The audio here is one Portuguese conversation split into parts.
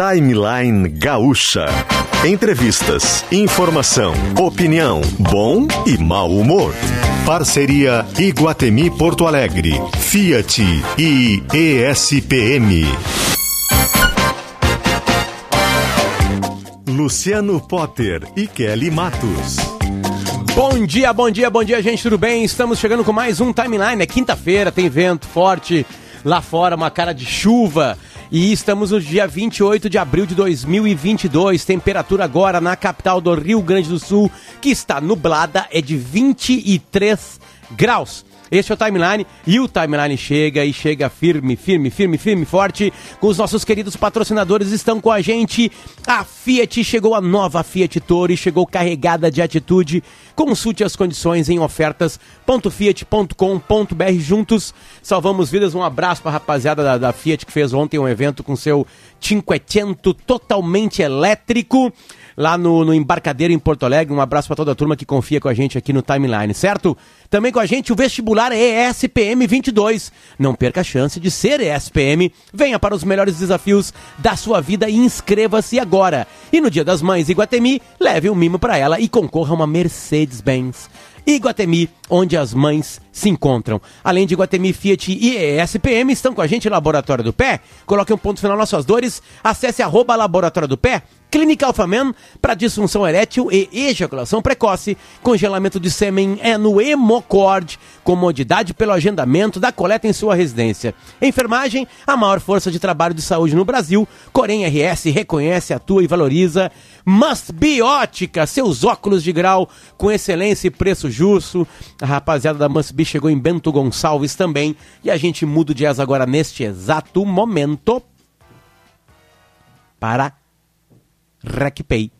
Timeline Gaúcha. Entrevistas, informação, opinião, bom e mau humor. Parceria Iguatemi Porto Alegre, Fiat e ESPM. Luciano Potter e Kelly Matos. Bom dia, bom dia, bom dia, gente, tudo bem? Estamos chegando com mais um timeline. É quinta-feira, tem vento forte lá fora, uma cara de chuva. E estamos no dia 28 de abril de 2022. Temperatura agora na capital do Rio Grande do Sul, que está nublada, é de 23 graus. Este é o Timeline e o Timeline chega e chega firme, firme, firme, firme, forte. Com os nossos queridos patrocinadores estão com a gente. A Fiat chegou a nova Fiat Toro e chegou carregada de atitude. Consulte as condições em ofertas.fiat.com.br juntos. Salvamos vidas. Um abraço para a rapaziada da, da Fiat que fez ontem um evento com seu Cinquecento totalmente elétrico lá no, no, Embarcadeiro em Porto Alegre. Um abraço para toda a turma que confia com a gente aqui no Timeline, certo? Também com a gente o vestibular ESPM 22. Não perca a chance de ser ESPM. Venha para os melhores desafios da sua vida e inscreva-se agora. E no Dia das Mães Iguatemi, leve um mimo para ela e concorra a uma Mercedes-Benz. Iguatemi, onde as mães se encontram. Além de Iguatemi, Fiat e ESPM, estão com a gente Laboratório do Pé. Coloque um ponto final nas suas dores. Acesse arroba Laboratório do Pé. Clínica Alfaman para disfunção erétil e ejaculação precoce. Congelamento de sêmen é no Hemocord. Comodidade pelo agendamento da coleta em sua residência. Enfermagem, a maior força de trabalho de saúde no Brasil. Corém RS reconhece, atua e valoriza. Must Be Ótica, seus óculos de grau com excelência e preço justo. A rapaziada da Must Be chegou em Bento Gonçalves também. E a gente muda o jazz agora neste exato momento para RecPay.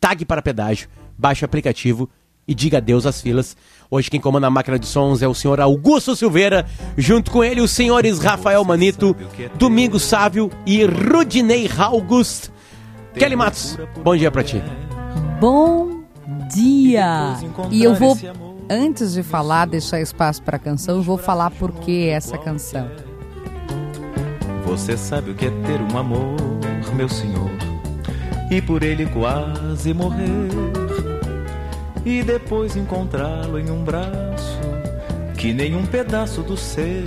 Tag para pedágio, baixe o aplicativo e diga adeus às filas. Hoje quem comanda a máquina de sons é o senhor Augusto Silveira, junto com ele os senhores Rafael Manito, Domingos Sávio e Rudinei August. Kelly Matos, bom dia para ti. Bom dia. E eu vou antes de falar, deixar espaço para a canção, vou falar por que essa canção. Você sabe o que é ter um amor, meu senhor e por ele quase morrer. E depois encontrá-lo em um braço que nenhum pedaço do seu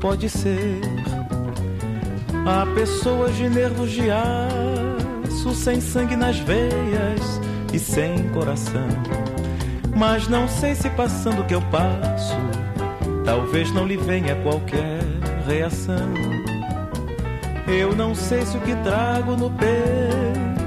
pode ser. Há pessoas de nervos de aço, sem sangue nas veias e sem coração. Mas não sei se passando o que eu passo, talvez não lhe venha qualquer reação. Eu não sei se o que trago no peito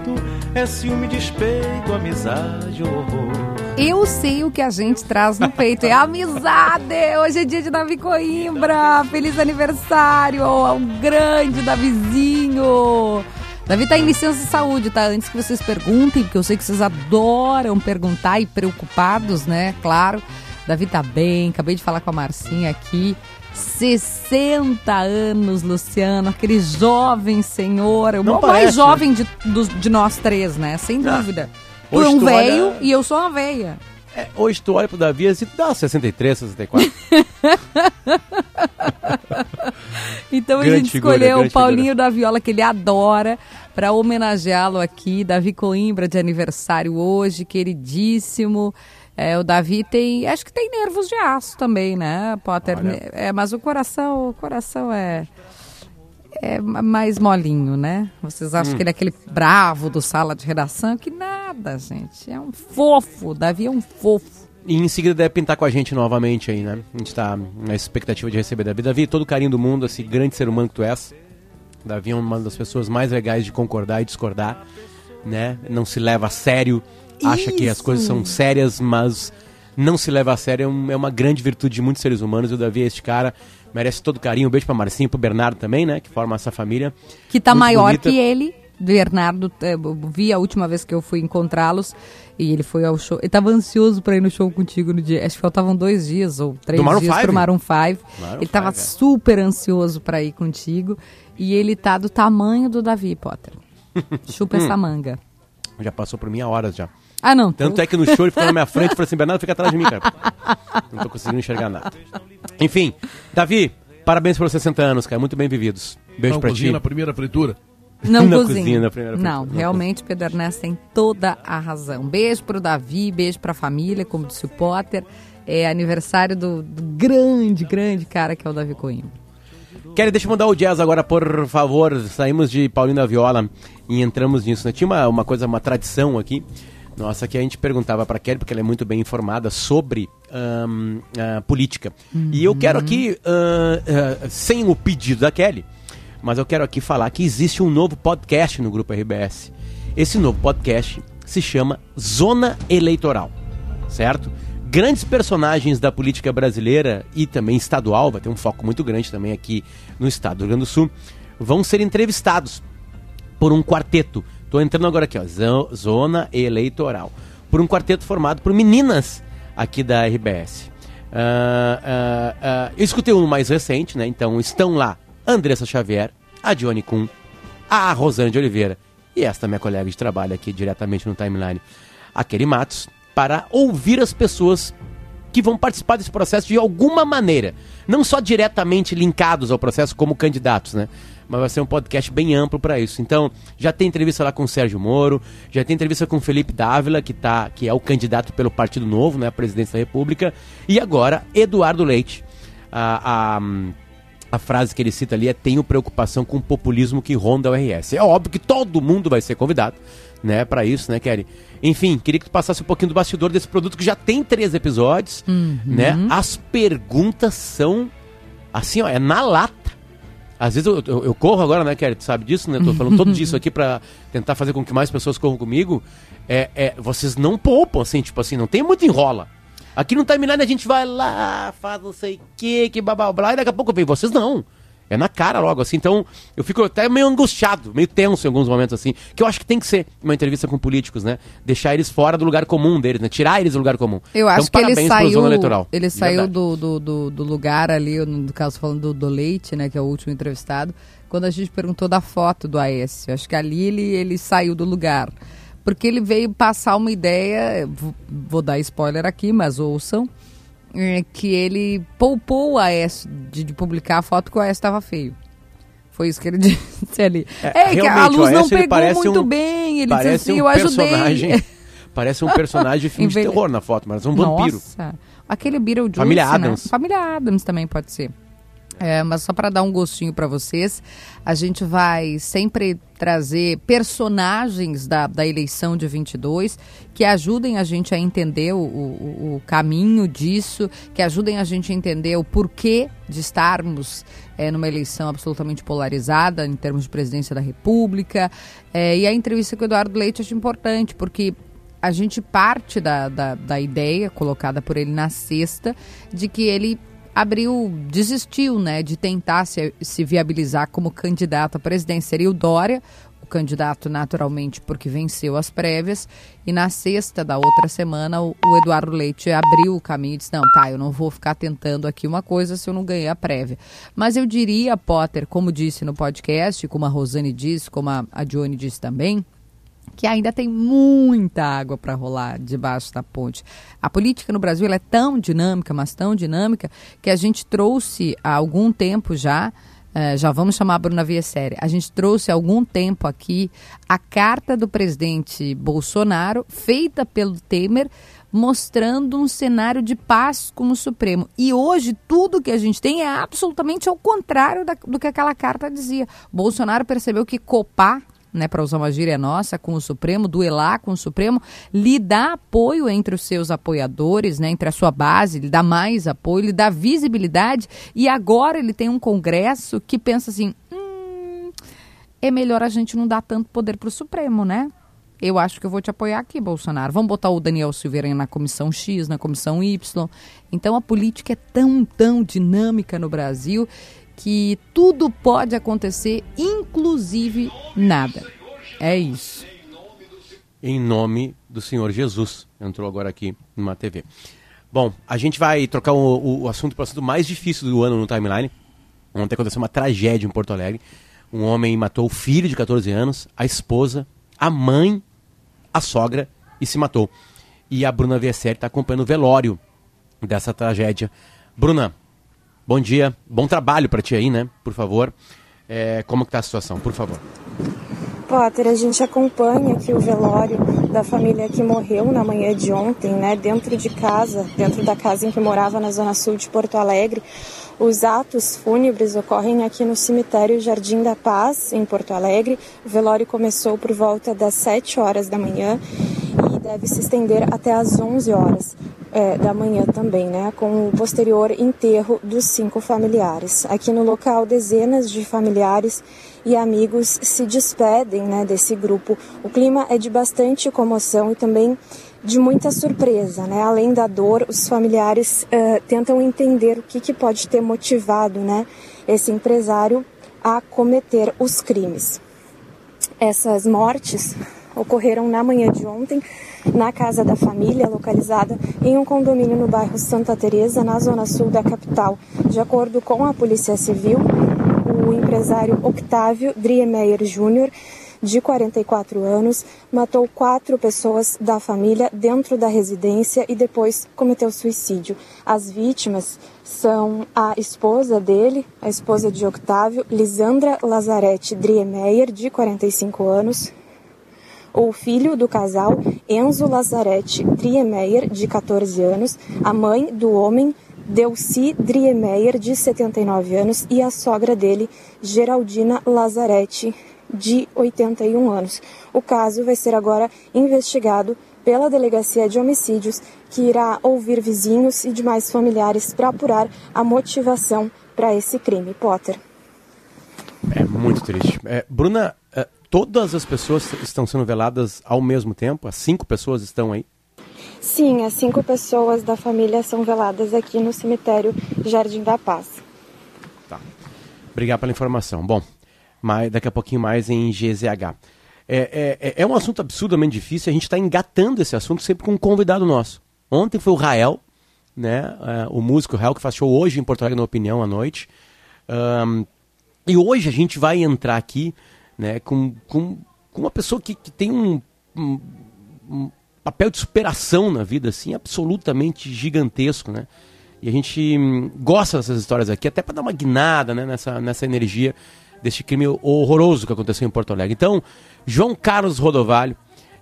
é ciúme, despeito, amizade ou horror. Eu sei o que a gente traz no peito. É amizade! Hoje é dia de Davi Coimbra! Feliz aniversário ao grande Davizinho! Davi tá em licença de saúde, tá? Antes que vocês perguntem, porque eu sei que vocês adoram perguntar e preocupados, né? Claro. Davi tá bem, acabei de falar com a Marcinha aqui. 60 anos, Luciano, aquele jovem senhor, o mais jovem de, de nós três, né? Sem ah, dúvida. Tu é um velho olha... e eu sou uma velha. É, hoje tu olha pro Davi e dá 63, 64. então grande a gente figura, escolheu o Paulinho da Viola, que ele adora, para homenageá-lo aqui. Davi Coimbra de aniversário hoje, queridíssimo. É, o Davi tem, acho que tem nervos de aço também, né, Potter? Olha. É, mas o coração, o coração é é mais molinho, né? Vocês acham hum. que ele é aquele bravo do sala de redação? Que nada, gente. É um fofo. Davi é um fofo. E em seguida deve pintar com a gente novamente aí, né? A gente tá na expectativa de receber Davi. Davi, todo o carinho do mundo, esse grande ser humano que tu és. Davi é uma das pessoas mais legais de concordar e discordar, né? Não se leva a sério acha que as coisas são sérias, mas não se leva a sério. É, é uma grande virtude de muitos seres humanos. E o Davi é este cara, merece todo carinho. Um beijo pra Marcinho, pro Bernardo também, né? Que forma essa família. Que tá maior bonita. que ele. Bernardo, é, eu vi a última vez que eu fui encontrá-los e ele foi ao show. Ele tava ansioso para ir no show contigo no dia. Acho que faltavam dois dias ou três Do dias para o Maroon 5. Ele tava é. super ansioso para ir contigo e ele tá do tamanho do Davi Potter. Chupa essa manga. Já passou por mim há horas já. Ah, não. Tanto é que no show ele ficou na minha frente e falou assim: Bernardo, fica atrás de mim, cara. Não tô conseguindo enxergar nada. Enfim, Davi, parabéns pelos 60 anos, cara. Muito bem vividos. Beijo Não, pra ti. na primeira fritura. Não, Não cozinha. cozinha na primeira Não, pessoa. realmente Pedro Ernesto tem toda a razão. Beijo pro Davi, beijo pra família, como disse o Potter. É aniversário do, do grande, grande cara que é o Davi Coimbra. Kelly, deixa eu mandar o jazz agora, por favor. Saímos de Paulina Viola e entramos nisso. Né? Tinha uma, uma coisa, uma tradição aqui. Nossa, que a gente perguntava pra Kelly, porque ela é muito bem informada sobre a política. E eu quero aqui, ahn, ah, sem o pedido da Kelly, mas eu quero aqui falar que existe um novo podcast no Grupo RBS. Esse novo podcast se chama Zona Eleitoral, certo? Grandes personagens da política brasileira e também estadual, vai ter um foco muito grande também aqui no estado do Rio Grande do Sul, vão ser entrevistados por um quarteto. Tô entrando agora aqui, ó, zo- Zona Eleitoral. Por um quarteto formado por meninas aqui da RBS. Ah, ah, ah, eu escutei um mais recente, né? Então estão lá Andressa Xavier, a Dione Kuhn, a Rosane de Oliveira e esta minha colega de trabalho aqui diretamente no timeline, a Kelly Matos, para ouvir as pessoas que vão participar desse processo de alguma maneira. Não só diretamente linkados ao processo como candidatos, né? Mas vai ser um podcast bem amplo para isso. Então, já tem entrevista lá com o Sérgio Moro, já tem entrevista com o Felipe Dávila, que, tá, que é o candidato pelo Partido Novo, né? A presidência da República. E agora, Eduardo Leite. A, a, a frase que ele cita ali é tenho preocupação com o populismo que ronda o RS. É óbvio que todo mundo vai ser convidado, né, para isso, né, Kelly? Enfim, queria que tu passasse um pouquinho do bastidor desse produto que já tem três episódios, né? As perguntas são assim, ó, é na lata. Às vezes eu, eu- eu corro agora, né, Kelly? Tu sabe disso, né? Tô falando todo disso aqui pra tentar fazer com que mais pessoas corram comigo. É, é, vocês não poupam, assim, tipo assim, não tem muito enrola. Aqui no timeline a gente vai lá, faz não sei o que, que blá blá blá, e daqui a pouco vem vocês não. É na cara logo, assim. Então, eu fico até meio angustiado, meio tenso em alguns momentos, assim. Que eu acho que tem que ser uma entrevista com políticos, né? Deixar eles fora do lugar comum deles, né? Tirar eles do lugar comum. Eu então, acho que ele saiu, eleitoral. ele saiu do, do, do, do lugar ali, no caso falando do, do Leite, né, que é o último entrevistado, quando a gente perguntou da foto do Aécio. Acho que ali ele, ele saiu do lugar. Porque ele veio passar uma ideia, vou, dar spoiler aqui, mas ouçam, que ele poupou o Aécio de, de publicar a foto que o Aécio estava feio. Foi isso que ele disse ali. É, É, que a luz não pegou parece muito um- bem. Ele Parece disse assim, um eu ajudei. personagem. parece um personagem de filme de terror na foto, mas é um vampiro. Nossa, aquele Beetlejuice, Família né? Addams. Família Adams também pode ser. É, mas só para dar um gostinho para vocês, a gente vai sempre trazer personagens da, da eleição de 22 que ajudem a gente a entender o, o, o caminho disso, que ajudem a gente a entender o porquê de estarmos é, numa eleição absolutamente polarizada em termos de presidência da República. É, e a entrevista com o Eduardo Leite acho importante, porque a gente parte da, da, da ideia colocada por ele na sexta de que ele abriu, desistiu, né, de tentar se, se viabilizar como candidato à presidência. Seria o Dória, o candidato naturalmente porque venceu as prévias, e na sexta da outra semana o, o Eduardo Leite abriu o caminho e disse, não, tá, eu não vou ficar tentando aqui uma coisa se eu não ganhei a prévia. Mas eu diria, Potter, como disse no podcast, como a Rosane disse, como a, a Johnny disse também, que ainda tem muita água para rolar debaixo da ponte. A política no Brasil é tão dinâmica, mas tão dinâmica, que a gente trouxe há algum tempo já, eh, já vamos chamar a Bruna Viessere, a gente trouxe há algum tempo aqui a carta do presidente Bolsonaro, feita pelo Temer, mostrando um cenário de paz com o Supremo. E hoje tudo que a gente tem é absolutamente ao contrário da- do que aquela carta dizia. Bolsonaro percebeu que copar né, para usar uma gíria nossa, com o Supremo, duelar com o Supremo, lhe dá apoio entre os seus apoiadores, né, entre a sua base, lhe dá mais apoio, lhe dá visibilidade, e agora ele tem um Congresso que pensa assim, hum, é melhor a gente não dar tanto poder para o Supremo, né? Eu acho que eu vou te apoiar aqui, Bolsonaro. Vamos botar o Daniel Silveira na comissão X, na comissão Y. Então a política é tão, tão dinâmica no Brasil que tudo pode acontecer, inclusive nada. É isso. Em nome do Senhor Jesus. Entrou agora aqui numa TV. Bom, a gente vai trocar o, o, o assunto para o assunto mais difícil do ano no timeline. Ontem aconteceu uma tragédia em Porto Alegre. Um homem matou o filho de 14 anos, a esposa, a mãe, a sogra e se matou. E a Bruna Viesseri está acompanhando o velório dessa tragédia. Bruna, bom dia, bom trabalho para ti aí, né? Por favor. É, como que tá a situação, por favor? Potter, a gente acompanha aqui o velório da família que morreu na manhã de ontem, né, dentro de casa, dentro da casa em que morava na zona sul de Porto Alegre. Os atos fúnebres ocorrem aqui no cemitério Jardim da Paz, em Porto Alegre. O velório começou por volta das 7 horas da manhã e deve se estender até às 11 horas. É, da manhã também, né, com o posterior enterro dos cinco familiares. Aqui no local, dezenas de familiares e amigos se despedem né, desse grupo. O clima é de bastante comoção e também de muita surpresa, né? Além da dor, os familiares uh, tentam entender o que, que pode ter motivado, né, esse empresário a cometer os crimes. Essas mortes ocorreram na manhã de ontem na casa da família, localizada em um condomínio no bairro Santa Teresa, na zona sul da capital. De acordo com a Polícia Civil, o empresário Octávio Driemeyer Júnior de 44 anos, matou quatro pessoas da família dentro da residência e depois cometeu suicídio. As vítimas são a esposa dele, a esposa de Octávio, Lisandra Lazarete Driemeyer, de 45 anos, o filho do casal, Enzo Lazarete Driemeyer, de 14 anos, a mãe do homem, Delci Driemeyer, de 79 anos, e a sogra dele, Geraldina Lazarete de 81 anos. O caso vai ser agora investigado pela Delegacia de Homicídios, que irá ouvir vizinhos e demais familiares para apurar a motivação para esse crime. Potter. É muito triste. É, Bruna, todas as pessoas estão sendo veladas ao mesmo tempo? As cinco pessoas estão aí? Sim, as cinco pessoas da família são veladas aqui no cemitério Jardim da Paz. Tá. Obrigado pela informação. Bom, mais, daqui a pouquinho mais em GZH. É, é, é um assunto absurdamente difícil, a gente está engatando esse assunto sempre com um convidado nosso. Ontem foi o Rael, né, uh, o músico Rael, que faz show hoje em Porto Alegre, na Opinião, à noite. Um, e hoje a gente vai entrar aqui né, com, com, com uma pessoa que, que tem um, um, um papel de superação na vida assim absolutamente gigantesco, né? E a gente hum, gosta dessas histórias aqui, até para dar uma guinada né, nessa, nessa energia deste crime horroroso que aconteceu em Porto Alegre. Então, João Carlos Rodovalho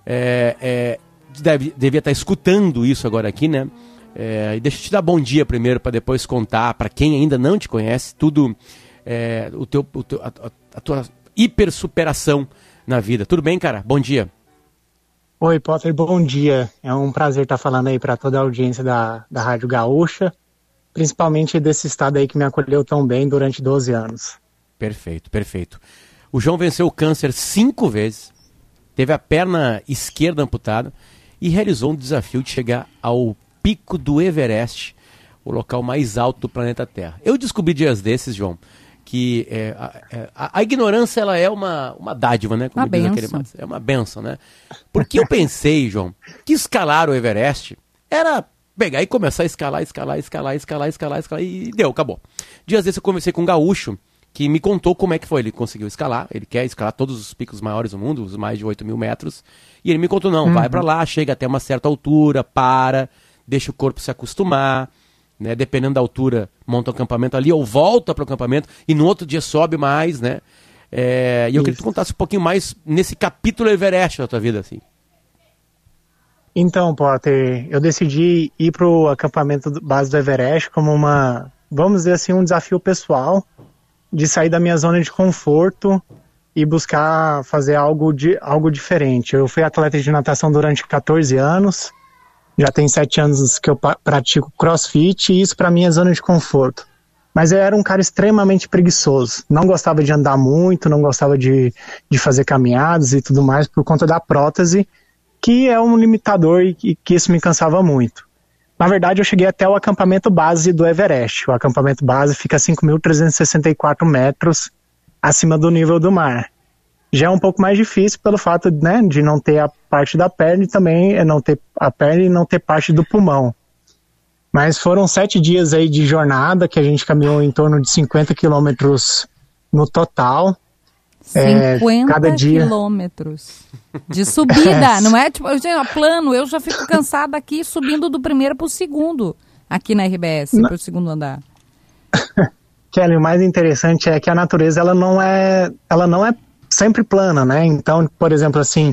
é, é, deve, devia estar escutando isso agora aqui, né? É, e deixa eu te dar bom dia primeiro para depois contar para quem ainda não te conhece tudo é, o teu, o teu a, a, tua hiper superação na vida. Tudo bem, cara? Bom dia. Oi, Potter, bom dia. É um prazer estar falando aí para toda a audiência da, da Rádio Gaúcha, principalmente desse estado aí que me acolheu tão bem durante 12 anos. Perfeito, perfeito. O João venceu o câncer cinco vezes, teve a perna esquerda amputada e realizou um desafio de chegar ao pico do Everest, o local mais alto do planeta Terra. Eu descobri dias desses, João, que é, a, é, a, a, ignorância ela é uma, uma dádiva, né? Como uma benção. É uma benção, né? Porque eu pensei, João, que escalar o Everest era pegar e começar a escalar, escalar, escalar, escalar, escalar, escalar, e deu, acabou. Dias desses eu conversei com um gaúcho, que me contou como é que foi. Ele conseguiu escalar, ele quer escalar todos os picos maiores do mundo, os mais de 8 mil metros. E ele me contou: não, uhum. vai para lá, chega até uma certa altura, para, deixa o corpo se acostumar. Né, dependendo da altura, monta um acampamento ali, ou volta para o acampamento, e no outro dia sobe mais, né? É, e eu Isso. queria que tu contasse um pouquinho mais nesse capítulo Everest da tua vida, assim. Então, Potter, eu decidi ir para o acampamento base do Everest como uma, vamos dizer assim, um desafio pessoal de sair da minha zona de conforto e buscar fazer algo, de, algo diferente. Eu fui atleta de natação durante 14 anos, já tem 7 anos que eu pratico crossfit e isso para mim é zona de conforto. Mas eu era um cara extremamente preguiçoso, não gostava de andar muito, não gostava de, de fazer caminhadas e tudo mais por conta da prótese, que é um limitador e que isso me cansava muito. Na verdade, eu cheguei até o acampamento base do Everest. O acampamento base fica a 5.364 metros acima do nível do mar. Já é um pouco mais difícil pelo fato né, de não ter a parte da perna e também é não ter a perna e não ter parte do pulmão. Mas foram sete dias aí de jornada que a gente caminhou em torno de 50 quilômetros no total. 50 é, cada dia... quilômetros de subida, não é tipo, gente, plano, eu já fico cansada aqui subindo do primeiro para o segundo, aqui na RBS, para o segundo andar. Kelly, o mais interessante é que a natureza ela não é, ela não é sempre plana, né? Então, por exemplo, assim,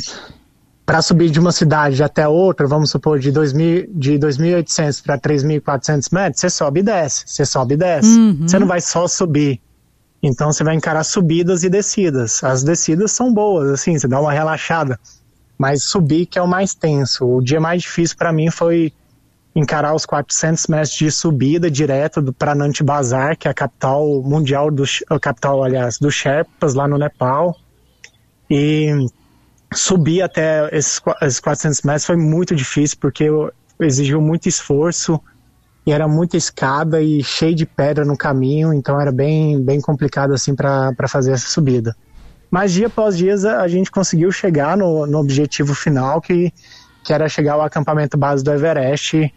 para subir de uma cidade até outra, vamos supor, de, 2000, de 2.800 para 3.400 metros, você sobe e desce, você sobe e desce. Uhum. Você não vai só subir. Então você vai encarar subidas e descidas. As descidas são boas, assim, você dá uma relaxada. Mas subir que é o mais tenso. O dia mais difícil para mim foi encarar os 400 metros de subida direto para Nantes Bazar, que é a capital mundial do a capital, aliás, do Sherpas lá no Nepal. E subir até esses, esses 400 metros foi muito difícil porque exigiu muito esforço e era muita escada e cheio de pedra no caminho, então era bem, bem complicado assim para fazer essa subida. Mas dia após dia a a gente conseguiu chegar no, no objetivo final, que, que era chegar ao acampamento base do Everest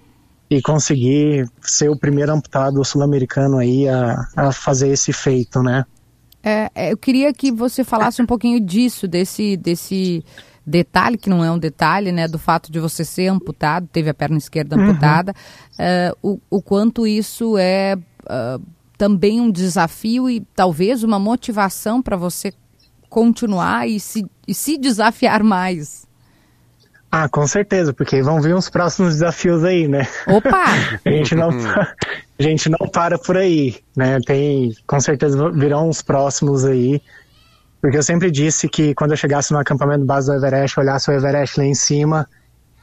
e conseguir ser o primeiro amputado sul-americano aí a, a fazer esse feito, né? É, é, eu queria que você falasse um pouquinho disso, desse, desse detalhe, que não é um detalhe, né? Do fato de você ser amputado, teve a perna esquerda amputada, é, o, o quanto isso é ah, também um desafio e talvez uma motivação para você continuar e se, e se desafiar mais. Ah, com certeza, porque vão vir uns próximos desafios aí, né? Opa! A gente não, a gente não para por aí, né? Tem, com certeza virão uns próximos aí. Porque eu sempre disse que quando eu chegasse no acampamento base do Everest, olhasse o Everest lá em cima,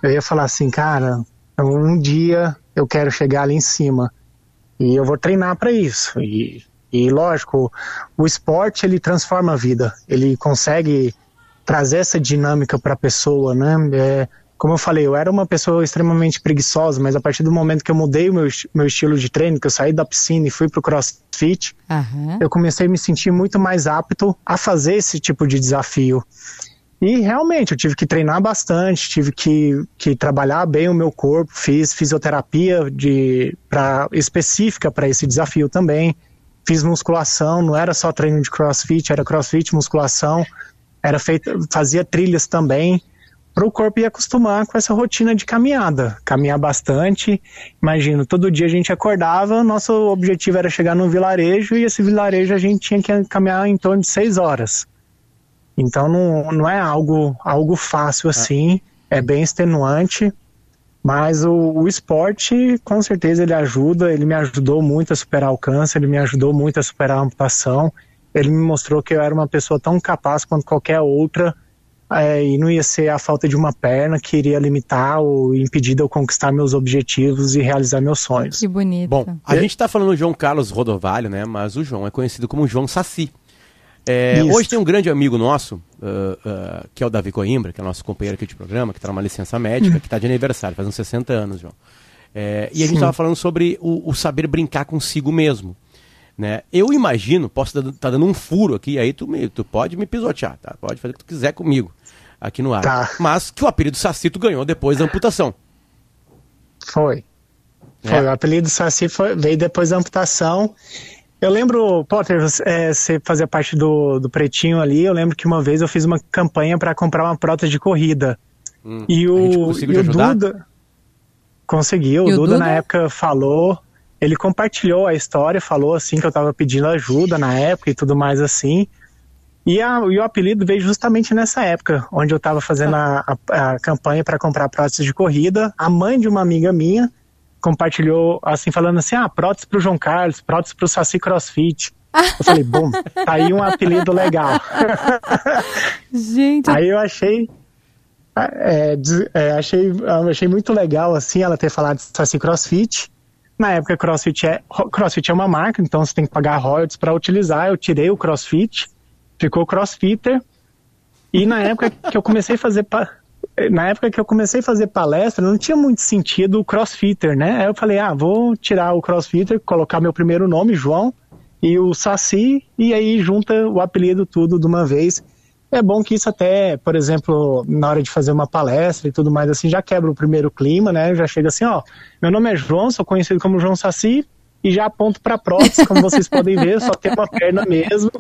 eu ia falar assim, cara, um dia eu quero chegar ali em cima. E eu vou treinar para isso. E, e lógico, o esporte ele transforma a vida. Ele consegue trazer essa dinâmica para a pessoa, né? É, como eu falei, eu era uma pessoa extremamente preguiçosa, mas a partir do momento que eu mudei o meu, meu estilo de treino, que eu saí da piscina e fui pro CrossFit, Aham. eu comecei a me sentir muito mais apto a fazer esse tipo de desafio. E realmente, eu tive que treinar bastante, tive que, que trabalhar bem o meu corpo, fiz fisioterapia de, pra, específica para esse desafio também. Fiz musculação, não era só treino de crossfit, era crossfit, musculação. Era feita, fazia trilhas também, para o corpo ir acostumar com essa rotina de caminhada. Caminhar bastante. Imagino, todo dia a gente acordava, nosso objetivo era chegar num vilarejo e esse vilarejo a gente tinha que caminhar em torno de seis horas. Então não, não é algo, algo fácil assim, é bem extenuante, mas o, o esporte com certeza ele ajuda, ele me ajudou muito a superar o câncer, ele me ajudou muito a superar a amputação, ele me mostrou que eu era uma pessoa tão capaz quanto qualquer outra é, e não ia ser a falta de uma perna que iria limitar ou impedir de eu conquistar meus objetivos e realizar meus sonhos. Que bonito. Bom, a gente está falando do João Carlos Rodovalho, né? Mas o João é conhecido como João Saci. É, hoje tem um grande amigo nosso, ah, ah, que é o Davi Coimbra, que é nosso companheiro aqui de programa, que está numa licença médica, que está de aniversário, faz uns 60 anos, João. É, e a gente estava falando sobre o, o saber brincar consigo mesmo. Né? Eu imagino, posso estar tá dando um furo aqui, aí tu, me, tu pode me pisotear, tá? Pode fazer o que tu quiser comigo aqui no ar. Tá. Mas que o apelido Saci tu ganhou depois da amputação. Foi. É. Foi. O apelido Saci foi- veio depois da amputação. Eu lembro, Potter, você, é, você fazia parte do, do Pretinho ali. Eu lembro que uma vez eu fiz uma campanha para comprar uma prótese de corrida. Hum. E o, e o? Duda conseguiu. E O o Duda, Duda? na época falou, ele compartilhou a história, falou assim que eu tava pedindo ajuda na época e tudo mais assim. E, a- e o apelido veio justamente nessa época, onde eu estava fazendo a, a- a campanha para comprar prótese de corrida. A mãe de uma amiga minha compartilhou assim, falando assim: ah, prótese pro João Carlos, prótese pro Saci Crossfit. Eu falei, bom, tá aí um apelido legal. Gente, Aí eu achei. é, é, achei, achei muito legal assim ela ter falado de Saci CrossFit. Na época, CrossFit é, ro- CrossFit é uma marca, então você tem que pagar royalties para utilizar. Eu tirei o CrossFit, ficou CrossFitter. E na época que eu comecei a fazer pa- na época que eu comecei a fazer palestra, não tinha muito sentido o CrossFitter, né? Aí eu falei, ah, vou tirar o CrossFitter, colocar meu primeiro nome, João, e o Saci, e aí junta o apelido tudo de uma vez. É bom que isso até, por exemplo, na hora de fazer uma palestra e tudo mais assim, já quebra o primeiro clima, né? Já chega assim, ó, meu nome é João, sou conhecido como João Saci, e já aponto para prótese, como vocês podem ver, só tem uma perna mesmo.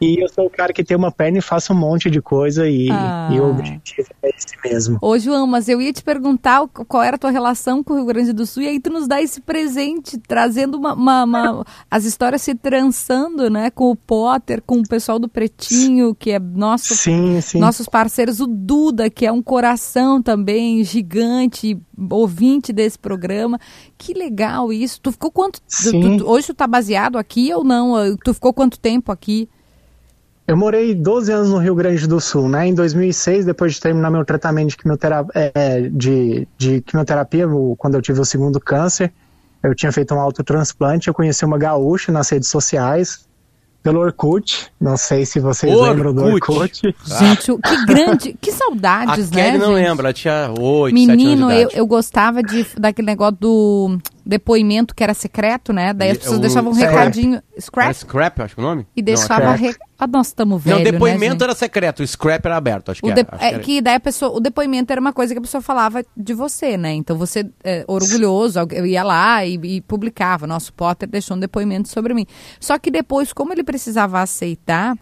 E eu sou o cara que tem uma perna e faço um monte de coisa e, Ah. e o objetivo é esse mesmo. Ô, João, mas eu ia te perguntar qual era a tua relação com o Rio Grande do Sul e aí tu nos dá esse presente, trazendo uma, uma- uma- as histórias se trançando, né? Com o Potter, com o pessoal do Pretinho, que é nosso, Sim, sim. nossos parceiros, o Duda, que é um coração também gigante, ouvinte desse programa. Que legal isso. Tu ficou quanto... tu- tu- hoje tu tá baseado aqui ou não? Tu ficou quanto tempo aqui? Eu morei 12 anos no Rio Grande do Sul, né? Em 2006, depois de terminar meu tratamento de quimioterapia, de, de quimioterapia quando eu tive o segundo câncer, eu tinha feito um autotransplante, eu conheci uma gaúcha nas redes sociais, pelo Orkut, não sei se vocês Orkut. lembram do Orkut. Gente, o- que grande... Que A saudades, né, Kelly não gente? lembra, ela tinha 8, 7 anos Menino, eu, eu gostava de, daquele negócio do depoimento que era secreto, né? Daí as pessoas o- deixavam um Scrap. recadinho. Era Scrap? Scrap, acho que é o nome? E Não, deixava. Scrap. Re... Ah, nós estamos Não, velhos. o depoimento né, era secreto, o scrap era aberto, acho que de- acho que é era. que daí a pessoa, o depoimento era uma coisa que a pessoa falava de você, né? Então você, é, orgulhoso, eu ia lá e, e publicava. Nosso Potter deixou um depoimento sobre mim. Só que depois, como ele precisava aceitar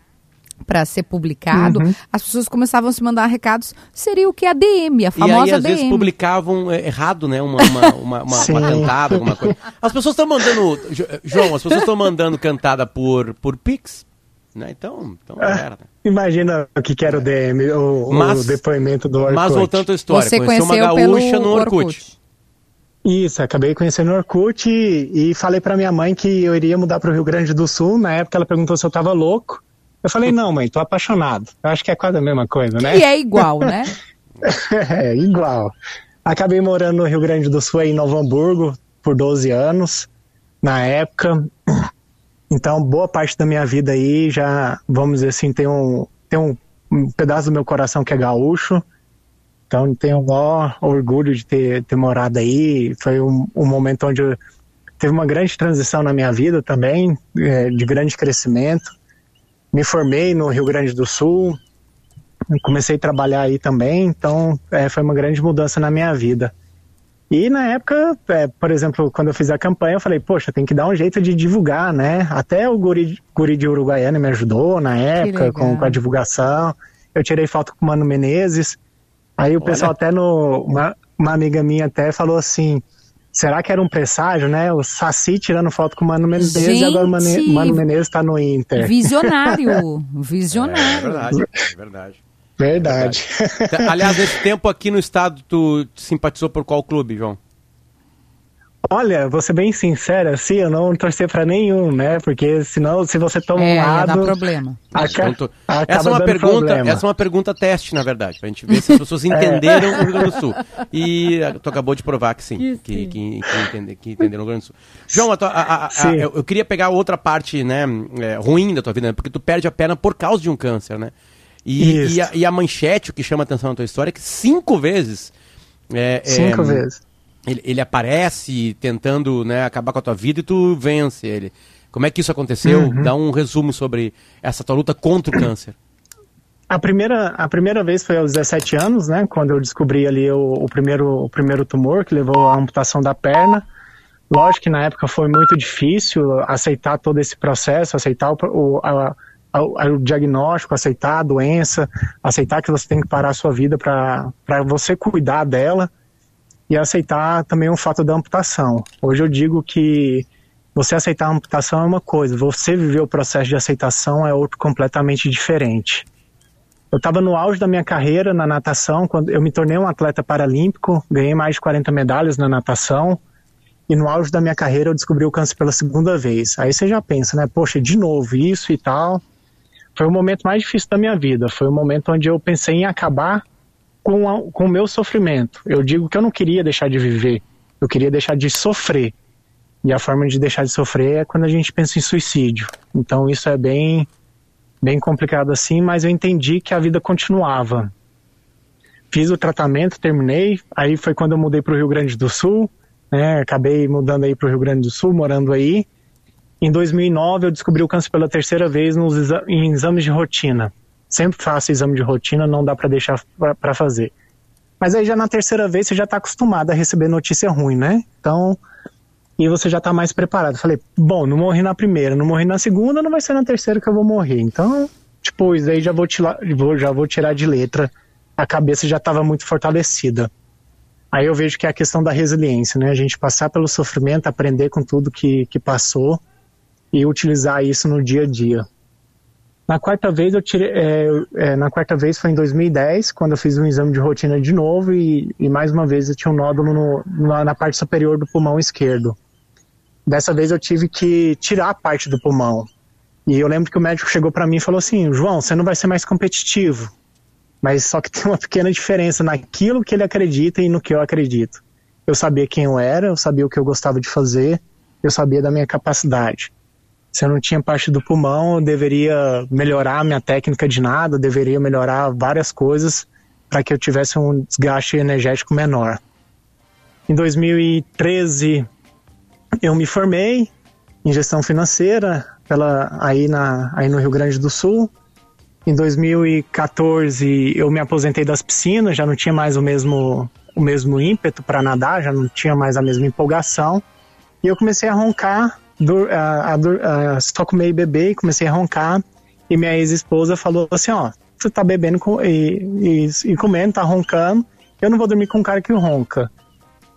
para ser publicado, Uhum. as pessoas começavam a se mandar recados. Seria o que a DM, a E famosa aí, às DM. vezes, publicavam é, errado, né? Uma, uma, uma, uma, uma cantada, alguma coisa. As pessoas estão mandando. Jo- João, as pessoas estão mandando cantada por, por Pix. Né? Então, então Ah, era. Imagina o que que era o DM, o, o Mas- depoimento do Orkut. Mas voltando à história, Você conheceu uma conheceu gaúcha pelo no Orkut. Isso, acabei conhecendo o Orkut e, e falei pra minha mãe que eu iria mudar pro Rio Grande do Sul. Na época ela perguntou se eu tava louco. Eu falei, não, mãe, tô apaixonado. Eu acho que é quase a mesma coisa, né? E é igual, né? É, igual. Acabei morando no Rio Grande do Sul, aí em Novo Hamburgo, por 12 anos, na época. Então, boa parte da minha vida aí já, vamos dizer assim, tem um, tem um, um pedaço do meu coração que é gaúcho. Então, tenho o maior orgulho de ter, ter morado aí. Foi um, um momento onde eu, teve uma grande transição na minha vida também, é, de grande crescimento. Me formei no Rio Grande do Sul, comecei a trabalhar aí também, então é, foi uma grande mudança na minha vida. E na época, é, por exemplo, quando eu fiz a campanha, eu falei, poxa, tem que dar um jeito de divulgar, né? Até o Guri, Guri de Uruguaiana me ajudou na época com, com a divulgação. Eu tirei foto com o Mano Menezes. Aí o pessoal até no. Uma, uma amiga minha até falou assim. Será que era um presságio, né? O Saci tirando foto com o Mano Menezes e agora o Mane- Gente! Mano Menezes tá no Inter. Visionário. É Visionário. verdade, é verdade. Verdade. Tá, Aliás, nesse tempo aqui no estado, tu simpatizou por qual clube, João? Olha, vou ser bem sincera, assim, eu não torcer pra nenhum, né? Porque senão, se você toma É, um lado, dar problema. aca- Então, essa, é uma dando pergunta, problema. essa é uma pergunta teste, na verdade, pra gente ver se as pessoas entenderam o Rio Grande do Sul. E tu acabou de provar que sim, Que sim. que, que, entende- que entenderam o Rio Grande do Sul. João, a tua- a- a- a- eu, eu queria pegar outra parte né, é, ruim da tua vida, né, porque tu perde a perna por causa de um câncer, né? E, e, a, e a manchete, o que chama atenção na tua história, é que cinco vezes... é, é, Cinco vezes. Ele, ele aparece tentando né, acabar com a tua vida e tu vence ele. Como é que isso aconteceu? Uhum. Dá um resumo sobre essa tua luta contra o câncer. A primeira, a primeira vez foi aos 17 anos, né? Quando eu descobri ali o, o primeiro, o primeiro tumor que levou à amputação da perna. Lógico que na época foi muito difícil aceitar todo esse processo, aceitar o, a- o diagnóstico, aceitar a doença, aceitar que você tem que parar a sua vida para você cuidar dela e aceitar também o fato da amputação. Hoje eu digo que você aceitar a amputação é uma coisa, você viver o processo de aceitação é outro completamente diferente. Eu estava no auge da minha carreira na natação, quando eu me tornei um atleta paralímpico, ganhei mais de 40 medalhas na natação, e no auge da minha carreira eu descobri o câncer pela segunda vez. Aí você já pensa, né? Poxa, de novo isso e tal. Foi o momento mais difícil da minha vida. Foi o momento onde eu pensei em acabar com, a- com o meu sofrimento. Eu digo que eu não queria deixar de viver, eu queria deixar de sofrer. E a forma de deixar de sofrer é quando a gente pensa em suicídio. Então isso é bem, bem complicado assim, mas eu entendi que a vida continuava. Fiz o tratamento, terminei. Aí foi quando eu mudei para o Rio Grande do Sul, né? Acabei mudando aí para o Rio Grande do Sul, morando aí. Em 2009 eu descobri o câncer pela terceira vez nos exa- em exames de rotina. Sempre faço exame de rotina, não dá para deixar para fazer. Mas aí já na terceira vez você já está acostumado a receber notícia ruim, né? Então e você já tá mais preparado. Falei, bom, não morri na primeira, não morri na segunda, não vai ser na terceira que eu vou morrer. Então, tipo, isso aí já vou tirar, já vou tirar de letra. A cabeça já estava muito fortalecida. Aí eu vejo que é a questão da resiliência, né? A gente passar pelo sofrimento, aprender com tudo que, que passou e utilizar isso no dia a dia. Na quarta vez eu tirei, é, é, na quarta vez foi em 2010, quando eu fiz um exame de rotina de novo e, e mais uma vez eu tinha um nódulo no, na, na, parte superior do pulmão esquerdo. Dessa vez eu tive que tirar a parte do pulmão. E eu lembro que o médico chegou para mim e falou assim: João, você não vai ser mais competitivo. Mas só que tem uma pequena diferença naquilo que ele acredita e no que eu acredito. Eu sabia quem eu era, eu sabia o que eu gostava de fazer, eu sabia da minha capacidade. Se eu não tinha parte do pulmão, eu deveria melhorar minha técnica de nada, deveria melhorar várias coisas para que eu tivesse um desgaste energético menor. Em 2013, eu me formei em gestão financeira pela, aí, na, aí no Rio Grande do Sul. Em 2014 eu me aposentei das piscinas, já não tinha mais o mesmo, o mesmo ímpeto para nadar, já não tinha mais a mesma empolgação. E eu comecei a roncar, a, a, a, só comer e e comecei a roncar. E minha ex-esposa falou assim: Ó, você tá bebendo e, e, e comendo, tá roncando, eu não vou dormir com um cara que ronca.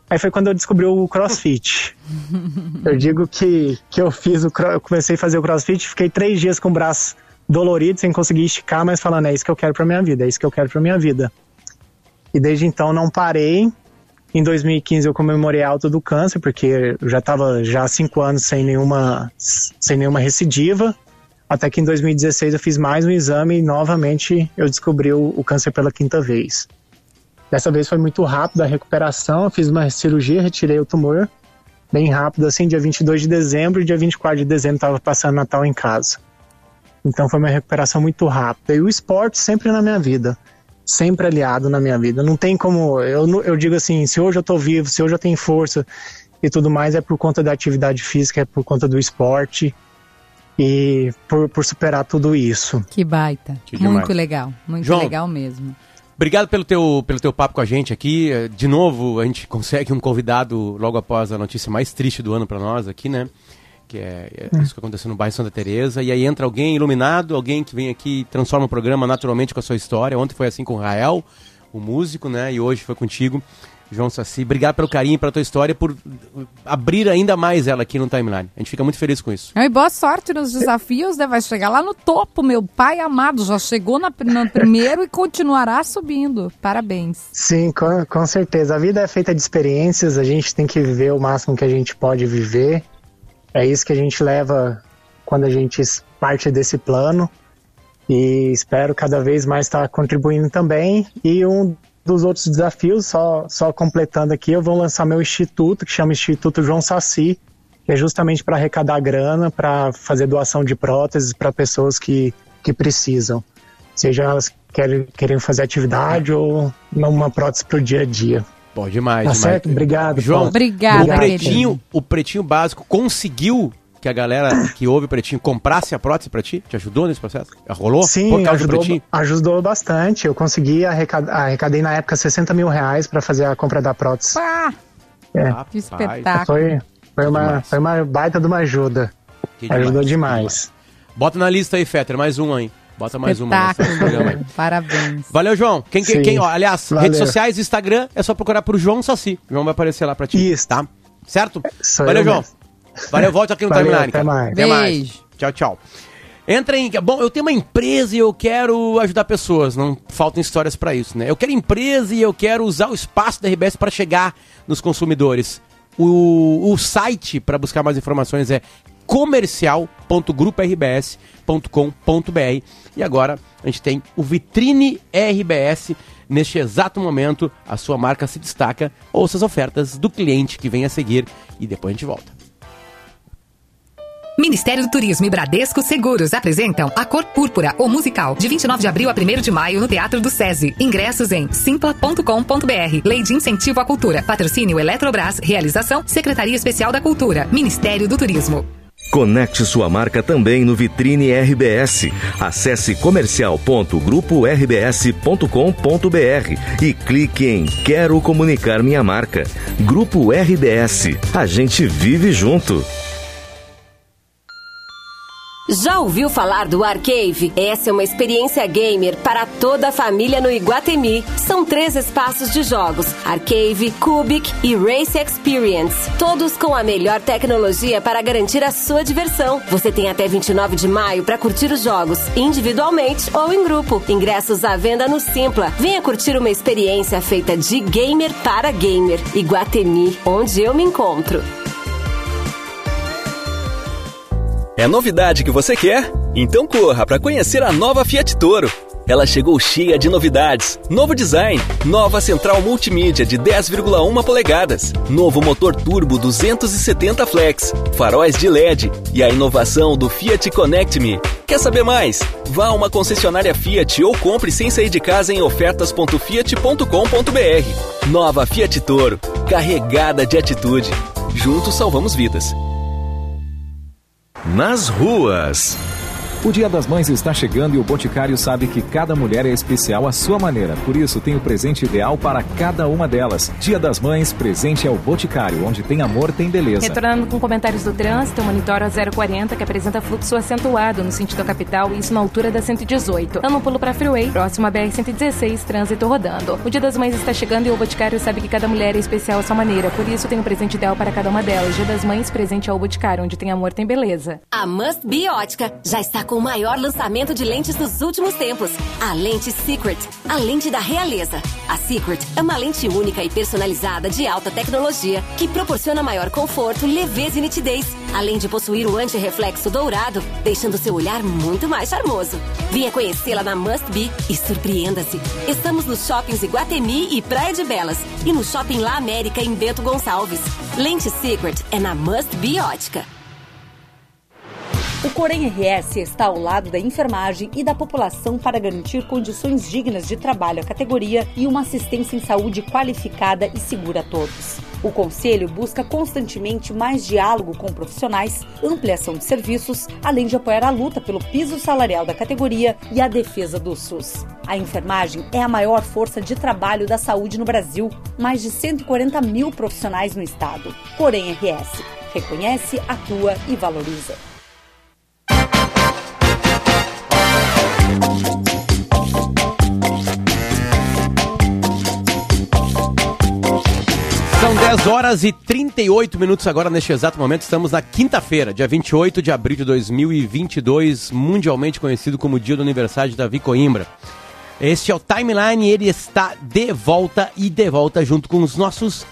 Aí foi quando eu descobri o crossfit. eu digo que, que eu fiz o eu comecei a fazer o crossfit, fiquei três dias com o braço dolorido, sem conseguir esticar, mas falando, é isso que eu quero pra minha vida, é isso que eu quero pra minha vida. E desde então não parei. Em 2015 eu comemorei a alta do câncer, porque eu já estava já há cinco anos sem nenhuma, sem nenhuma recidiva. Até que em 2016 eu fiz mais um exame e novamente eu descobri o, o câncer pela quinta vez. Dessa vez foi muito rápido a recuperação, eu fiz uma cirurgia, retirei o tumor bem rápido, assim, dia 22 de dezembro e dia 24 de dezembro estava passando Natal em casa. Então foi uma recuperação muito rápida. E o esporte sempre na minha vida, sempre aliado na minha vida. Não tem como, eu, eu digo assim, se hoje eu tô vivo, se hoje eu tenho força e tudo mais, é por conta da atividade física, é por conta do esporte e por, por superar tudo isso. Que baita. Que muito legal, muito João, legal mesmo. Obrigado pelo teu, pelo teu papo com a gente aqui. De novo, a gente consegue um convidado logo após a notícia mais triste do ano para nós aqui, né? Que é, é hum. isso que aconteceu no bairro Santa Teresa e aí entra alguém iluminado, alguém que vem aqui e transforma o programa naturalmente com a sua história. Ontem foi assim com o Rael, o músico, né? E hoje foi contigo, João Saci. Obrigado pelo carinho, pela tua história, por abrir ainda mais ela aqui no timeline. A gente fica muito feliz com isso. E boa sorte nos desafios, né? Vai chegar lá no topo, meu pai amado. Já chegou na, no primeiro e continuará subindo. Parabéns. Sim, com, com certeza. A vida é feita de experiências, a gente tem que viver o máximo que a gente pode viver. É isso que a gente leva quando a gente parte desse plano e espero cada vez mais estar contribuindo também. E um dos outros desafios, só, só completando aqui, eu vou lançar meu instituto, que chama Instituto João Saci, que é justamente para arrecadar grana, para fazer doação de próteses para pessoas que, que precisam. Seja elas querem, querem fazer atividade ou uma prótese para o dia a dia. Bom, demais, tá demais. certo? Obrigado. João, Obrigada, o pretinho, o pretinho básico conseguiu que a galera que ouve o Pretinho comprasse a prótese para ti? Te ajudou nesse processo? Rolou? Sim, ajudou, ajudou bastante. Eu consegui arrecadar, arrecadei na época 60 mil reais para fazer a compra da prótese. Pá! É. Que espetáculo. Foi, foi, uma, foi uma baita de uma ajuda. Que ajudou demais. demais. Bota na lista aí, Fetter, mais um aí. Bota mais uma programa Parabéns. Valeu, João. Quem, quem, quem ó, aliás, Valeu. redes sociais, Instagram, é só procurar por João Saci. O João vai aparecer lá pra ti. Isso. Tá? Certo? Sou Valeu, João. Mesmo. Valeu, volte aqui no Valeu, Timeline. Até mais. Até mais. Tchau, tchau. Entra em. Bom, eu tenho uma empresa e eu quero ajudar pessoas. Não faltam histórias para isso, né? Eu quero empresa e eu quero usar o espaço da RBS para chegar nos consumidores. O, o site para buscar mais informações é comercial.grupo-rbs.com.br e agora a gente tem o Vitrine RBS. Neste exato momento, a sua marca se destaca. Ouça as ofertas do cliente que vem a seguir e depois a gente volta. Ministério do Turismo e Bradesco Seguros apresentam A Cor Púrpura, o musical, de 29 de abril a 1 de maio no Teatro do SESI. Ingressos em simpla.com.br. Lei de Incentivo à Cultura. Patrocínio Eletrobras. Realização Secretaria Especial da Cultura. Ministério do Turismo. Conecte sua marca também no Vitrine RBS. Acesse comercial.grupo-rbs.com.br e clique em Quero comunicar minha marca. Grupo RBS. A gente vive junto. Já ouviu falar do Arcave? Essa é uma experiência gamer para toda a família no Iguatemi. São três espaços de jogos: Arcave, Cubic e Race Experience. Todos com a melhor tecnologia para garantir a sua diversão. Você tem até 29 de maio para curtir os jogos, individualmente ou em grupo. Ingressos à venda no Simpla. Venha curtir uma experiência feita de gamer para gamer. Iguatemi, onde eu me encontro. É novidade que você quer? Então corra para conhecer a nova Fiat Toro. Ela chegou cheia de novidades. Novo design, nova central multimídia de 10,1 polegadas, novo motor turbo 270 flex, faróis de LED e a inovação do Fiat Connect Me. Quer saber mais? Vá a uma concessionária Fiat ou compre sem sair de casa em ofertas.fiat.com.br. Nova Fiat Toro, carregada de atitude. Juntos salvamos vidas. Nas ruas. O Dia das Mães está chegando e o Boticário sabe que cada mulher é especial à sua maneira. Por isso, tem o presente ideal para cada uma delas. Dia das Mães, presente é o Boticário, onde tem amor, tem beleza. Retornando com comentários do trânsito, monitor a 040 que apresenta fluxo acentuado no sentido da capital, isso na altura da 118. Dando um pulo para Freeway, próximo a BR-116, trânsito rodando. O Dia das Mães está chegando e o Boticário sabe que cada mulher é especial à sua maneira. Por isso, tem o presente ideal para cada uma delas. Dia das Mães, presente ao Boticário, onde tem amor, tem beleza. A Must Be Ótica já está com o maior lançamento de lentes dos últimos tempos. A lente Secret, a lente da realeza. A Secret é uma lente única e personalizada de alta tecnologia que proporciona maior conforto, leveza e nitidez, além de possuir o anti-reflexo dourado, deixando seu olhar muito mais charmoso. Venha conhecê-la na Must Be e surpreenda-se. Estamos nos shoppings Iguatemi e Praia de Belas e no Shopping La América em Bento Gonçalves. Lente Secret é na Must Be Ótica. O Corém RS está ao lado da enfermagem e da população para garantir condições dignas de trabalho à categoria e uma assistência em saúde qualificada e segura a todos. O Conselho busca constantemente mais diálogo com profissionais, ampliação de serviços, além de apoiar a luta pelo piso salarial da categoria e a defesa do SUS. A enfermagem é a maior força de trabalho da saúde no Brasil, mais de 140 mil profissionais no estado. Corém RS reconhece, atua e valoriza. 10 horas e 38 minutos agora, neste exato momento. Estamos na quinta-feira, dia 28 de abril de 2022, mundialmente conhecido como Dia do Aniversário de Davi Coimbra. Este é o Timeline ele está de volta e de volta junto com os nossos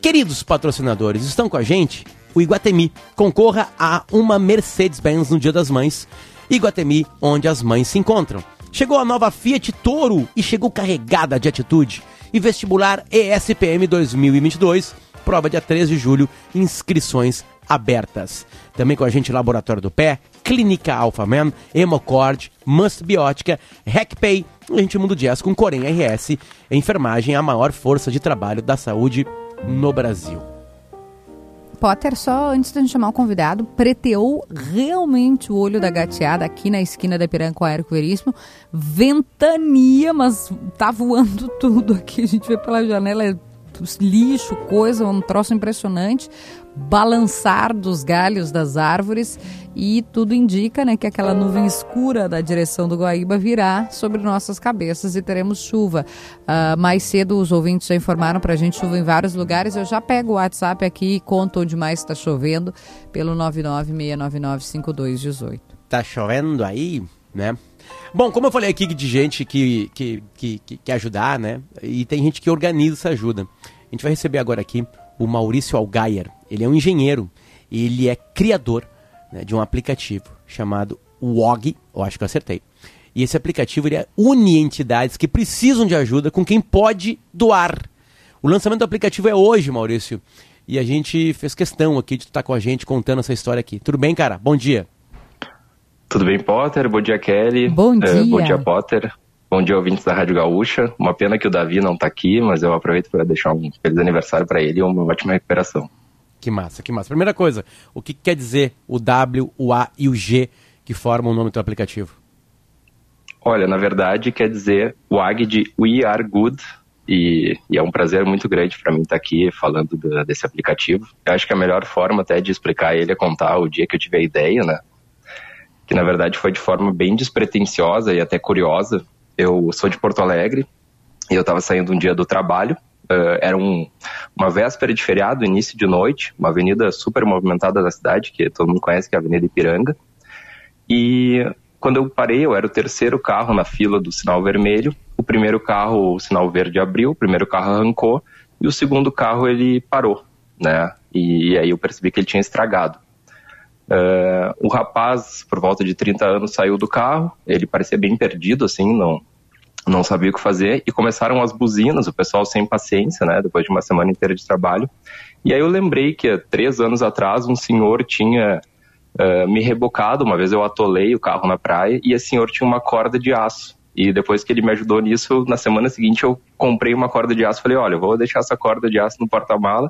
queridos patrocinadores. Estão com a gente? O Iguatemi. Concorra a uma Mercedes-Benz no Dia das Mães. Iguatemi, onde as mães se encontram. Chegou a nova Fiat Toro e chegou carregada de atitude. E vestibular ESPM 2022, prova dia 13 de julho, inscrições abertas. Também com a gente Laboratório do Pé, Clínica Alphaman, Hemocord, Must Biótica, RecPay, a gente Mundo Jazz com Corém RS, enfermagem, a maior força de trabalho da saúde no Brasil. Potter, só antes de a gente chamar o convidado, preteou realmente o olho da gateada aqui na esquina da Ipiranga com Aéreo Veríssimo. Ventania, mas tá voando tudo aqui. A gente vê pela janela, é lixo, coisa, um troço impressionante. Balançar dos galhos das árvores e tudo indica né, que aquela nuvem escura da direção do Guaíba virá sobre nossas cabeças e teremos chuva. Uh, mais cedo os ouvintes já informaram para a gente chuva em vários lugares. Eu já pego o WhatsApp aqui e conto onde mais está chovendo pelo 996995218. Tá chovendo aí, né? Bom, como eu falei aqui de gente que, que, que, que quer ajudar, né? E tem gente que organiza essa ajuda. A gente vai receber agora aqui o Maurício Algaier. Ele é um engenheiro, ele é criador né, de um aplicativo chamado WOG, eu acho que eu acertei. E esse aplicativo ele une entidades que precisam de ajuda com quem pode doar. O lançamento do aplicativo é hoje, Maurício. E a gente fez questão aqui de estar com a gente contando essa história aqui. Tudo bem, cara? Bom dia. Tudo bem, Potter? Bom dia, Kelly. Bom dia. É, bom dia, Potter. Bom dia, ouvintes da Rádio Gaúcha. Uma pena que o Davi não está aqui, mas eu aproveito para deixar um feliz aniversário para ele e uma ótima recuperação. Que massa, que massa. Primeira coisa, o que quer dizer o W, o A e o G que formam o nome do teu aplicativo? Olha, na verdade quer dizer WAG de We Are Good, e, e, é um prazer muito grande para mim estar aqui falando do, desse aplicativo. Eu acho que a melhor forma até de explicar ele é contar o dia que eu tive a ideia, né? Que na verdade foi de forma bem despretensiosa e até curiosa. Eu sou de Porto Alegre e eu estava saindo um dia do trabalho. Uh, era um, uma véspera de feriado, início de noite, uma avenida super movimentada da cidade, que todo mundo conhece, que é a Avenida Ipiranga. E quando eu parei, eu era o terceiro carro na fila do sinal vermelho. O primeiro carro, o sinal verde abriu, o primeiro carro arrancou e o segundo carro ele parou, né? E, e aí eu percebi que ele tinha estragado. Uh, o rapaz, por volta de 30 anos, saiu do carro. Ele parecia bem perdido, assim, não, não sabia o que fazer. E começaram as buzinas, o pessoal sem paciência, né? Depois de uma semana inteira de trabalho. E aí eu lembrei que há três anos atrás um senhor tinha uh, me rebocado. Uma vez eu atolei o carro na praia e esse senhor tinha uma corda de aço. E depois que ele me ajudou nisso, na semana seguinte eu comprei uma corda de aço. Falei, olha, eu vou deixar essa corda de aço no porta-mala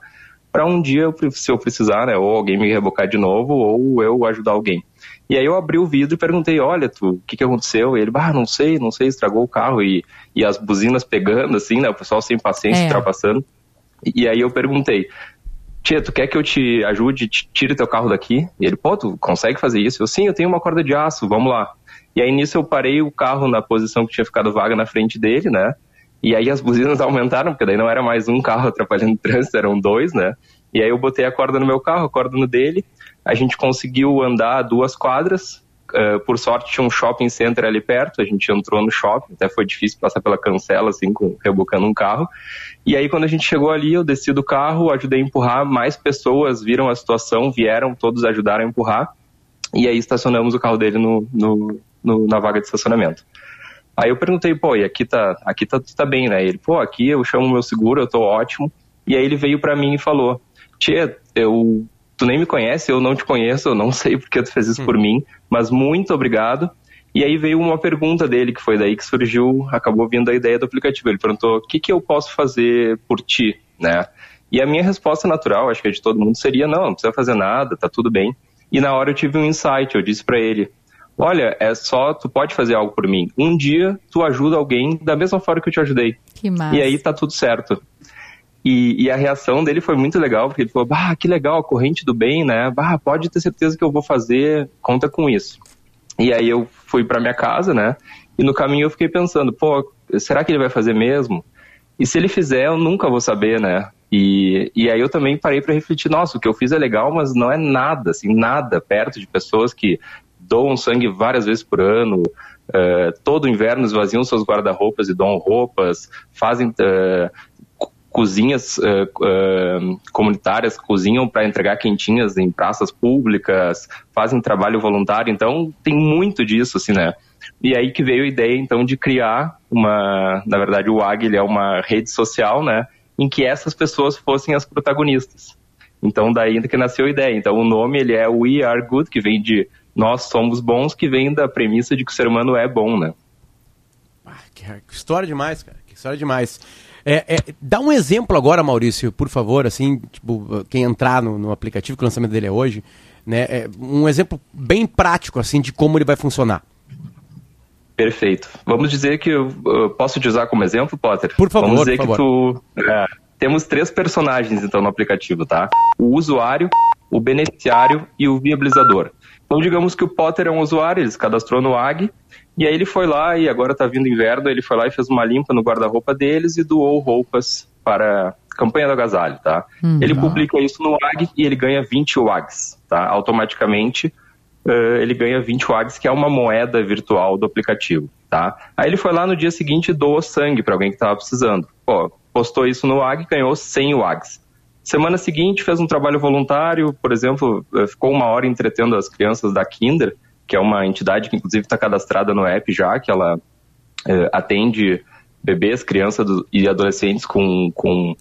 para um dia, se eu precisar, né, ou alguém me rebocar de novo, ou eu ajudar alguém. E aí eu abri o vidro e perguntei, olha, tu, o que, que aconteceu? E ele, ah, não sei, não sei, estragou o carro. E, e as buzinas pegando, assim, né, o pessoal sem paciência, é. ultrapassando. E, e aí eu perguntei, tia, tu quer que eu te ajude, tire teu carro daqui? E ele, pô, tu consegue fazer isso? Eu, sim, eu tenho uma corda de aço, vamos lá. E aí nisso eu parei o carro na posição que tinha ficado vaga na frente dele, né? E aí as buzinas aumentaram, porque daí não era mais um carro atrapalhando o trânsito, eram dois, né? E aí eu botei a corda no meu carro, a corda no dele, a gente conseguiu andar duas quadras, Uh, por sorte tinha um shopping center ali perto, a gente entrou no shopping, até foi difícil passar pela cancela, assim, com, rebocando um carro. E aí quando a gente chegou ali, eu desci do carro, ajudei a empurrar, mais pessoas viram a situação, vieram, todos ajudaram a empurrar. E aí estacionamos o carro dele no, no, no na vaga de estacionamento. Aí eu perguntei, pô, e aqui tá, aqui tá, tá bem, né? Ele, pô, aqui eu chamo meu seguro, eu tô ótimo. E aí ele veio para mim e falou, Tia, eu tu nem me conhece, eu não te conheço, eu não sei porque tu fez isso hum. por mim, mas muito obrigado. E aí veio uma pergunta dele, que foi daí que surgiu, acabou vindo a ideia do aplicativo. Ele perguntou: o que, que eu posso fazer por ti, né? E a minha resposta natural, acho que é de todo mundo, seria: não, não precisa fazer nada, tá tudo bem. E na hora eu tive um insight, eu disse para ele: olha, é só, tu pode fazer algo por mim. Um dia tu ajuda alguém da mesma forma que eu te ajudei. Que massa. E aí tá tudo certo. E, e, a reação dele foi muito legal, porque ele falou, bah, que legal, a corrente do bem, né? Bah, pode ter certeza que eu vou fazer, conta com isso. E aí eu fui para minha casa, né? E no caminho eu fiquei pensando, pô, será que ele vai fazer mesmo? E se ele fizer, eu nunca vou saber, né? E, e aí eu também parei para refletir, nossa, o que eu fiz é legal, mas não é nada, assim, nada perto de pessoas que doam sangue várias vezes por ano, uh, todo inverno esvaziam seus guarda-roupas e doam roupas, fazem uh, cozinhas uh, comunitárias cozinham para entregar quentinhas em praças públicas, fazem trabalho voluntário, então tem muito disso, assim, né? E aí que veio a ideia, então, de criar uma, na verdade, o AG é uma rede social, né, em que essas pessoas fossem as protagonistas. Então, daí que nasceu a ideia. Então, o nome, ele é We Are Good, que vem de nós somos bons, que vem da premissa de que o ser humano é bom, né? Ah, que história demais, cara, que história demais. É, é, dá um exemplo agora, Maurício, por favor, assim, tipo, quem entrar no, no aplicativo, que o lançamento dele é hoje, né? É, um exemplo bem prático, assim, de como ele vai funcionar. Perfeito. Vamos dizer que eu, eu posso te usar como exemplo, Potter? Por favor, Vamos dizer que favor. tu. É, temos três personagens, então, no aplicativo, tá? O usuário, o beneficiário e o viabilizador. Então, digamos que o Potter é um usuário, ele se cadastrou no AG, e aí ele foi lá, e agora tá vindo inverno, ele foi lá e fez uma limpa no guarda-roupa deles e doou roupas para a campanha do agasalho, tá? Hum, ele publica isso no WAG e ele ganha 20 WAGs, tá? Automaticamente uh, ele ganha 20 WAGs, que é uma moeda virtual do aplicativo, tá? Aí ele foi lá no dia seguinte e doou sangue para alguém que estava precisando. Pô, postou isso no WAG e ganhou 100 WAGs. Semana seguinte fez um trabalho voluntário, por exemplo, eh, ficou uma hora entretendo as crianças da Kinder, que é uma entidade que inclusive está cadastrada no app já, que ela é, atende bebês, crianças e adolescentes com, com,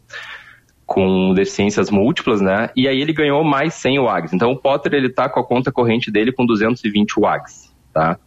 com deficiências múltiplas, né? E aí ele ganhou mais 100 WAGs. Então o Potter ele tá com a conta corrente dele com 220 WAGs, tá?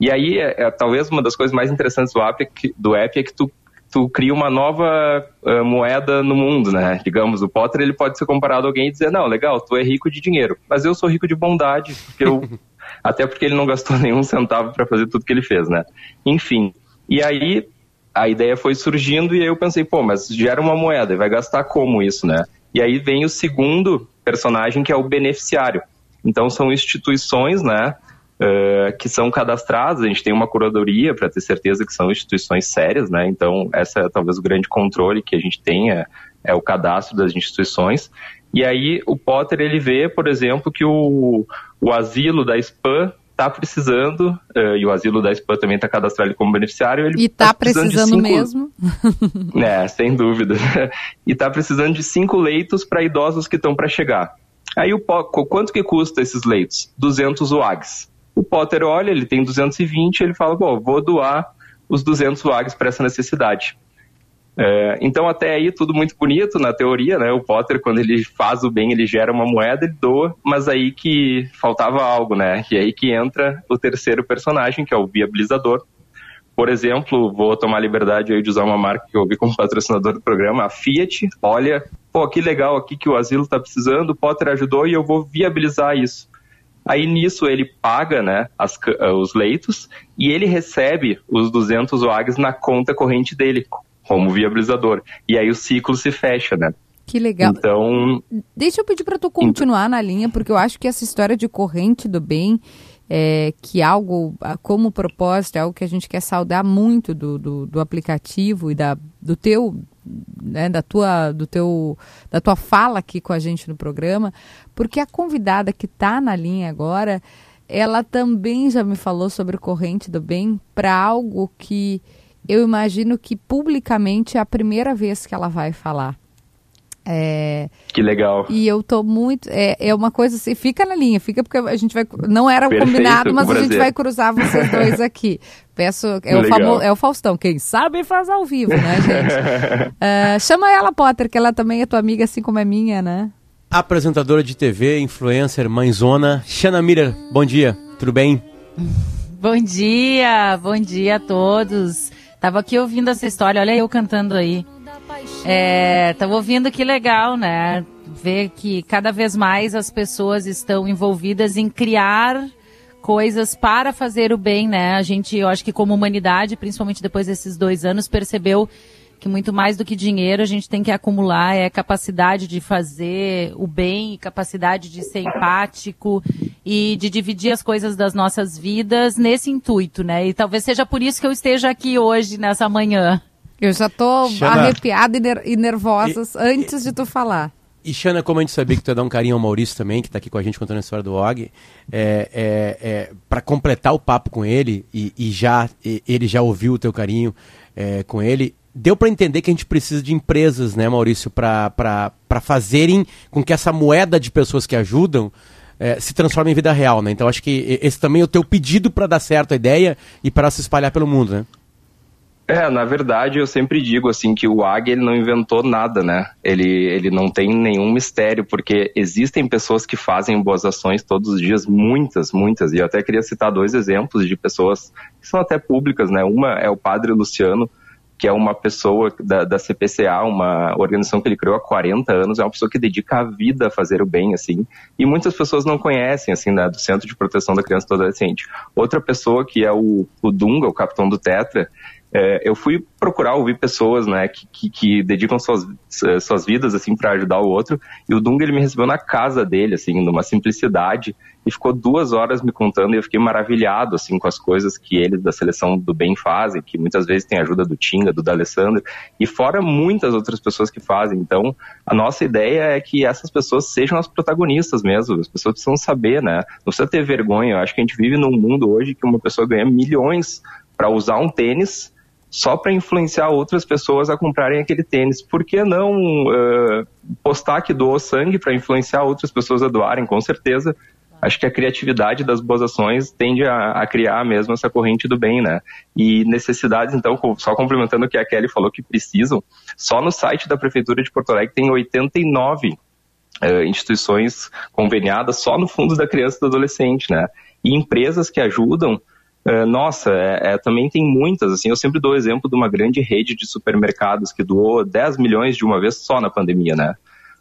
E aí, é, é, talvez uma das coisas mais interessantes do app, é que, do app é que tu tu cria uma nova uh, moeda no mundo, né? Digamos, o Potter ele pode ser comparado a alguém e dizer, não, legal, tu é rico de dinheiro, mas eu sou rico de bondade, porque eu até porque ele não gastou nenhum centavo para fazer tudo que ele fez, né? Enfim. E aí a ideia foi surgindo e aí eu pensei, pô, mas gera uma moeda e vai gastar como isso, né? E aí vem o segundo personagem que é o beneficiário. Então são instituições, né? Uh, que são cadastradas. A gente tem uma curadoria para ter certeza que são instituições sérias, né? Então, essa é talvez o grande controle que a gente tenha, é o cadastro das instituições. E aí, o Potter, ele vê, por exemplo, que o, o asilo da SPAM está precisando, uh, e o asilo da SPAM também está cadastrado como beneficiário. Ele e está tá precisando, precisando cinco, mesmo. É, sem dúvida. e está precisando de cinco leitos para idosos que estão para chegar. Aí, o, quanto que custa esses leitos? 200 UAGs. O Potter olha, ele tem 220, ele fala, bom, vou doar os 200 WAGs para essa necessidade. É, então, até aí, tudo muito bonito na teoria, né? O Potter, quando ele faz o bem, ele gera uma moeda, ele doa, mas aí que faltava algo, né? E aí que entra o terceiro personagem, que é o viabilizador. Por exemplo, vou tomar liberdade aí de usar uma marca que eu vi como patrocinador do programa, a Fiat. Olha, pô, que legal aqui que o asilo está precisando, o Potter ajudou e eu vou viabilizar isso. Aí nisso ele paga né, as, eh, os leitos e ele recebe os 200 WAGs na conta corrente dele, como viabilizador. E aí o ciclo se fecha, né? Que legal. Então. Deixa eu pedir para tu continuar na linha, porque eu acho que essa história de corrente do bem, é, que algo como propósito, é algo que a gente quer saudar muito do, do, do aplicativo e da, do teu né, da tua do teu da tua fala aqui com a gente no programa, porque a convidada que está na linha agora, ela também já me falou sobre corrente do bem para algo que eu imagino que publicamente é a primeira vez que ela vai falar. É, que legal. E eu tô muito. É, é uma coisa assim, fica na linha, fica porque a gente vai. Não era Perfeito, combinado, mas a gente vai cruzar vocês dois aqui. Peço. É o, famo, é o Faustão, quem sabe faz ao vivo, né, gente? uh, chama ela, Potter, que ela também é tua amiga, assim como é minha, né? Apresentadora de TV, influencer, mãezona. Xana Mira, bom dia, tudo bem? Bom dia, bom dia a todos. Tava aqui ouvindo essa história, olha eu cantando aí. É, tava ouvindo que legal, né? Ver que cada vez mais as pessoas estão envolvidas em criar coisas para fazer o bem, né? A gente, eu acho que como humanidade, principalmente depois desses dois anos, percebeu que muito mais do que dinheiro a gente tem que acumular é capacidade de fazer o bem, capacidade de ser empático e de dividir as coisas das nossas vidas nesse intuito, né? E talvez seja por isso que eu esteja aqui hoje, nessa manhã. Eu já tô Xana, arrepiada e, ner e nervosa e, antes e, de tu falar. E Xana, como a gente sabia que tu ia dar um carinho ao Maurício também, que está aqui com a gente contando a história do Og, é, é, é para completar o papo com ele, e, e já ele já ouviu o teu carinho é, com ele, deu para entender que a gente precisa de empresas, né, Maurício, para fazerem com que essa moeda de pessoas que ajudam é, se transforme em vida real, né? Então acho que esse também é o teu pedido para dar certo a ideia e para se espalhar pelo mundo, né? É, na verdade, eu sempre digo assim que o AG ele não inventou nada, né? Ele, ele não tem nenhum mistério, porque existem pessoas que fazem boas ações todos os dias, muitas, muitas. E eu até queria citar dois exemplos de pessoas que são até públicas, né? Uma é o Padre Luciano, que é uma pessoa da, da CPCA, uma organização que ele criou há 40 anos, é uma pessoa que dedica a vida a fazer o bem, assim, e muitas pessoas não conhecem, assim, né, do Centro de Proteção da Criança e do Adolescente. Outra pessoa que é o, o Dunga, o capitão do Tetra, é, eu fui procurar ouvir pessoas, né, que, que, que dedicam suas, suas vidas, assim, para ajudar o outro. E o Dunga, ele me recebeu na casa dele, assim, numa simplicidade, e ficou duas horas me contando e eu fiquei maravilhado, assim, com as coisas que eles da Seleção do Bem fazem, que muitas vezes tem ajuda do Tinga, do D'Alessandro, e fora muitas outras pessoas que fazem. Então, a nossa ideia é que essas pessoas sejam as protagonistas mesmo, as pessoas precisam saber, né, não precisa ter vergonha. Eu acho que a gente vive num mundo hoje que uma pessoa ganha milhões para usar um tênis só para influenciar outras pessoas a comprarem aquele tênis. Por que não uh, postar que doou sangue para influenciar outras pessoas a doarem? Com certeza. Acho que a criatividade das boas ações tende a, a, criar mesmo essa corrente do bem, né? E necessidades, então, só complementando o que a Kelly falou que precisam, só no site da Prefeitura de Porto Alegre tem 89 uh, instituições conveniadas só no Fundo da Criança e do Adolescente, né? E empresas que ajudam nossa, é, é, também tem muitas, assim, eu sempre dou o exemplo de uma grande rede de supermercados que doou 10 milhões de uma vez só na pandemia, né?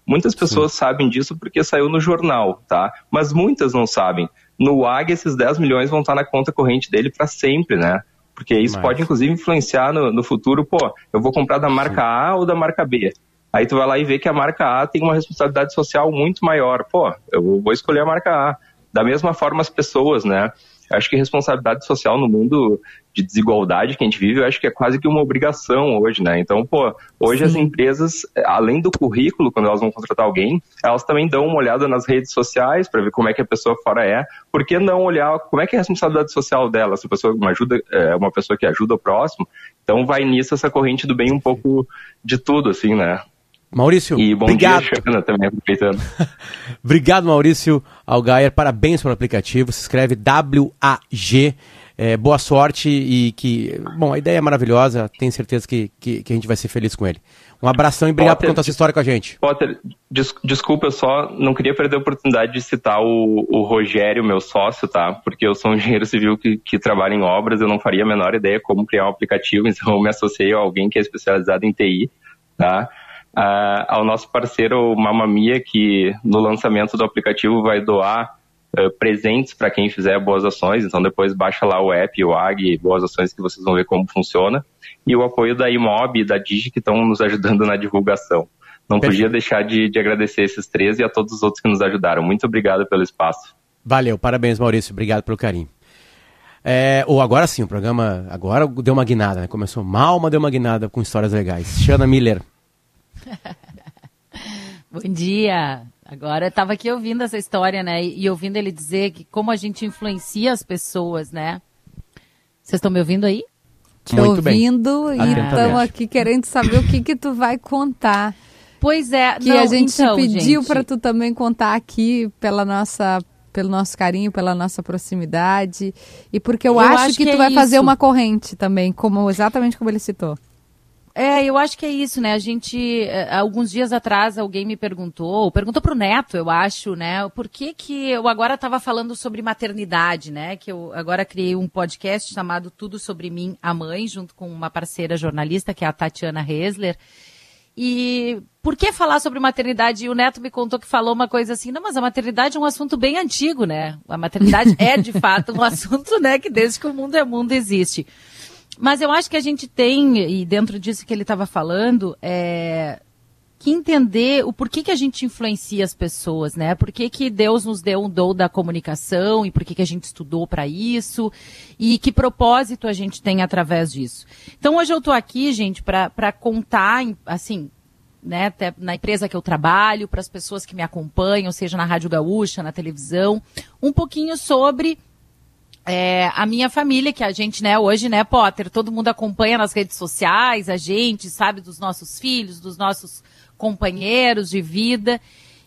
Muitas pessoas Sim. sabem disso porque saiu no jornal, tá? Mas muitas não sabem. No AG, esses 10 milhões vão estar na conta corrente dele para sempre, né? Porque isso Mas... pode, inclusive, influenciar no, no, futuro, pô, eu vou comprar da marca Sim. A ou da marca B. Aí tu vai lá e vê que a marca A tem uma responsabilidade social muito maior. Pô, eu vou escolher a marca A. Da mesma forma as pessoas, né? Acho que responsabilidade social no mundo de desigualdade que a gente vive, eu acho que é quase que uma obrigação hoje, né? Então, pô, hoje Sim. as empresas, além do currículo, quando elas vão contratar alguém, elas também dão uma olhada nas redes sociais para ver como é que a pessoa fora é. Por que não olhar como é que é a responsabilidade social dela? Se a pessoa uma ajuda, é uma pessoa que ajuda o próximo, então vai nisso essa corrente do bem um pouco de tudo, assim, né? Maurício, e bom obrigado. dia, Xana, também aproveitando. obrigado, Maurício Algaier. Parabéns pelo aplicativo. Se escreve W-A-G. É, boa sorte e que. Bom, a ideia é maravilhosa. Tenho certeza que, que, que, a gente vai ser feliz com ele. Um abração e obrigado Potter, por contar essa história com a gente. Potter, des, desculpa, eu só não queria perder a oportunidade de citar o, o Rogério, meu sócio, tá? Porque eu sou um engenheiro civil que, que trabalha em obras, eu não faria a menor ideia como criar um aplicativo, então eu me associei a alguém que é especializado em TI, tá? Uh, ao nosso parceiro Mamamia, que no lançamento do aplicativo vai doar uh, presentes para quem fizer boas ações. Então depois baixa lá o app, o AG, boas ações que vocês vão ver como funciona. E o apoio da Imob e da Digi que estão nos ajudando na divulgação. Não Perfeito. podia deixar de, de agradecer esses três e a todos os outros que nos ajudaram. Muito obrigado pelo espaço. Valeu, parabéns Maurício, obrigado pelo carinho. É, ou agora sim, o programa agora deu uma guinada, né? Começou mal, mas deu uma guinada com histórias legais. Shana Miller. Bom dia. Agora eu estava aqui ouvindo essa história, né? E, ouvindo ele dizer que como a gente influencia as pessoas, né? Vocês estão me ouvindo aí? Te ouvindo bem. e estamos aqui querendo saber o que que tu vai contar. Pois é, que não, a gente então, pediu para tu também contar aqui pela nossa pelo nosso carinho, pela nossa proximidade e porque eu, eu acho, acho, que, que tu é vai isso. fazer uma corrente também, como exatamente como ele citou. É, eu acho que é isso, né? A gente, é, alguns dias atrás, alguém me perguntou, perguntou pro Neto, eu acho, né? Por que que eu agora estava falando sobre maternidade, né? Que eu agora criei um podcast chamado Tudo Sobre Mim, a Mãe, junto com uma parceira jornalista, que é a Tatiana Resler. E por que falar sobre maternidade? E o Neto me contou que falou uma coisa assim, não, mas a maternidade é um assunto bem antigo, né? A maternidade é, de fato, um assunto, né, que desde que o mundo é mundo existe. Mas eu acho que a gente tem, e dentro disso que ele estava falando, é, que entender o porquê que a gente influencia as pessoas, né? Por que, que Deus nos deu um dom da comunicação e por que, que a gente estudou para isso e que propósito a gente tem através disso. Então hoje eu estou aqui, gente, para contar, assim, né, até na empresa que eu trabalho, para as pessoas que me acompanham, seja na Rádio Gaúcha, na televisão, um pouquinho sobre é, a minha família, que a gente, né, hoje, né, Potter, todo mundo acompanha nas redes sociais, a gente sabe dos nossos filhos, dos nossos companheiros de vida.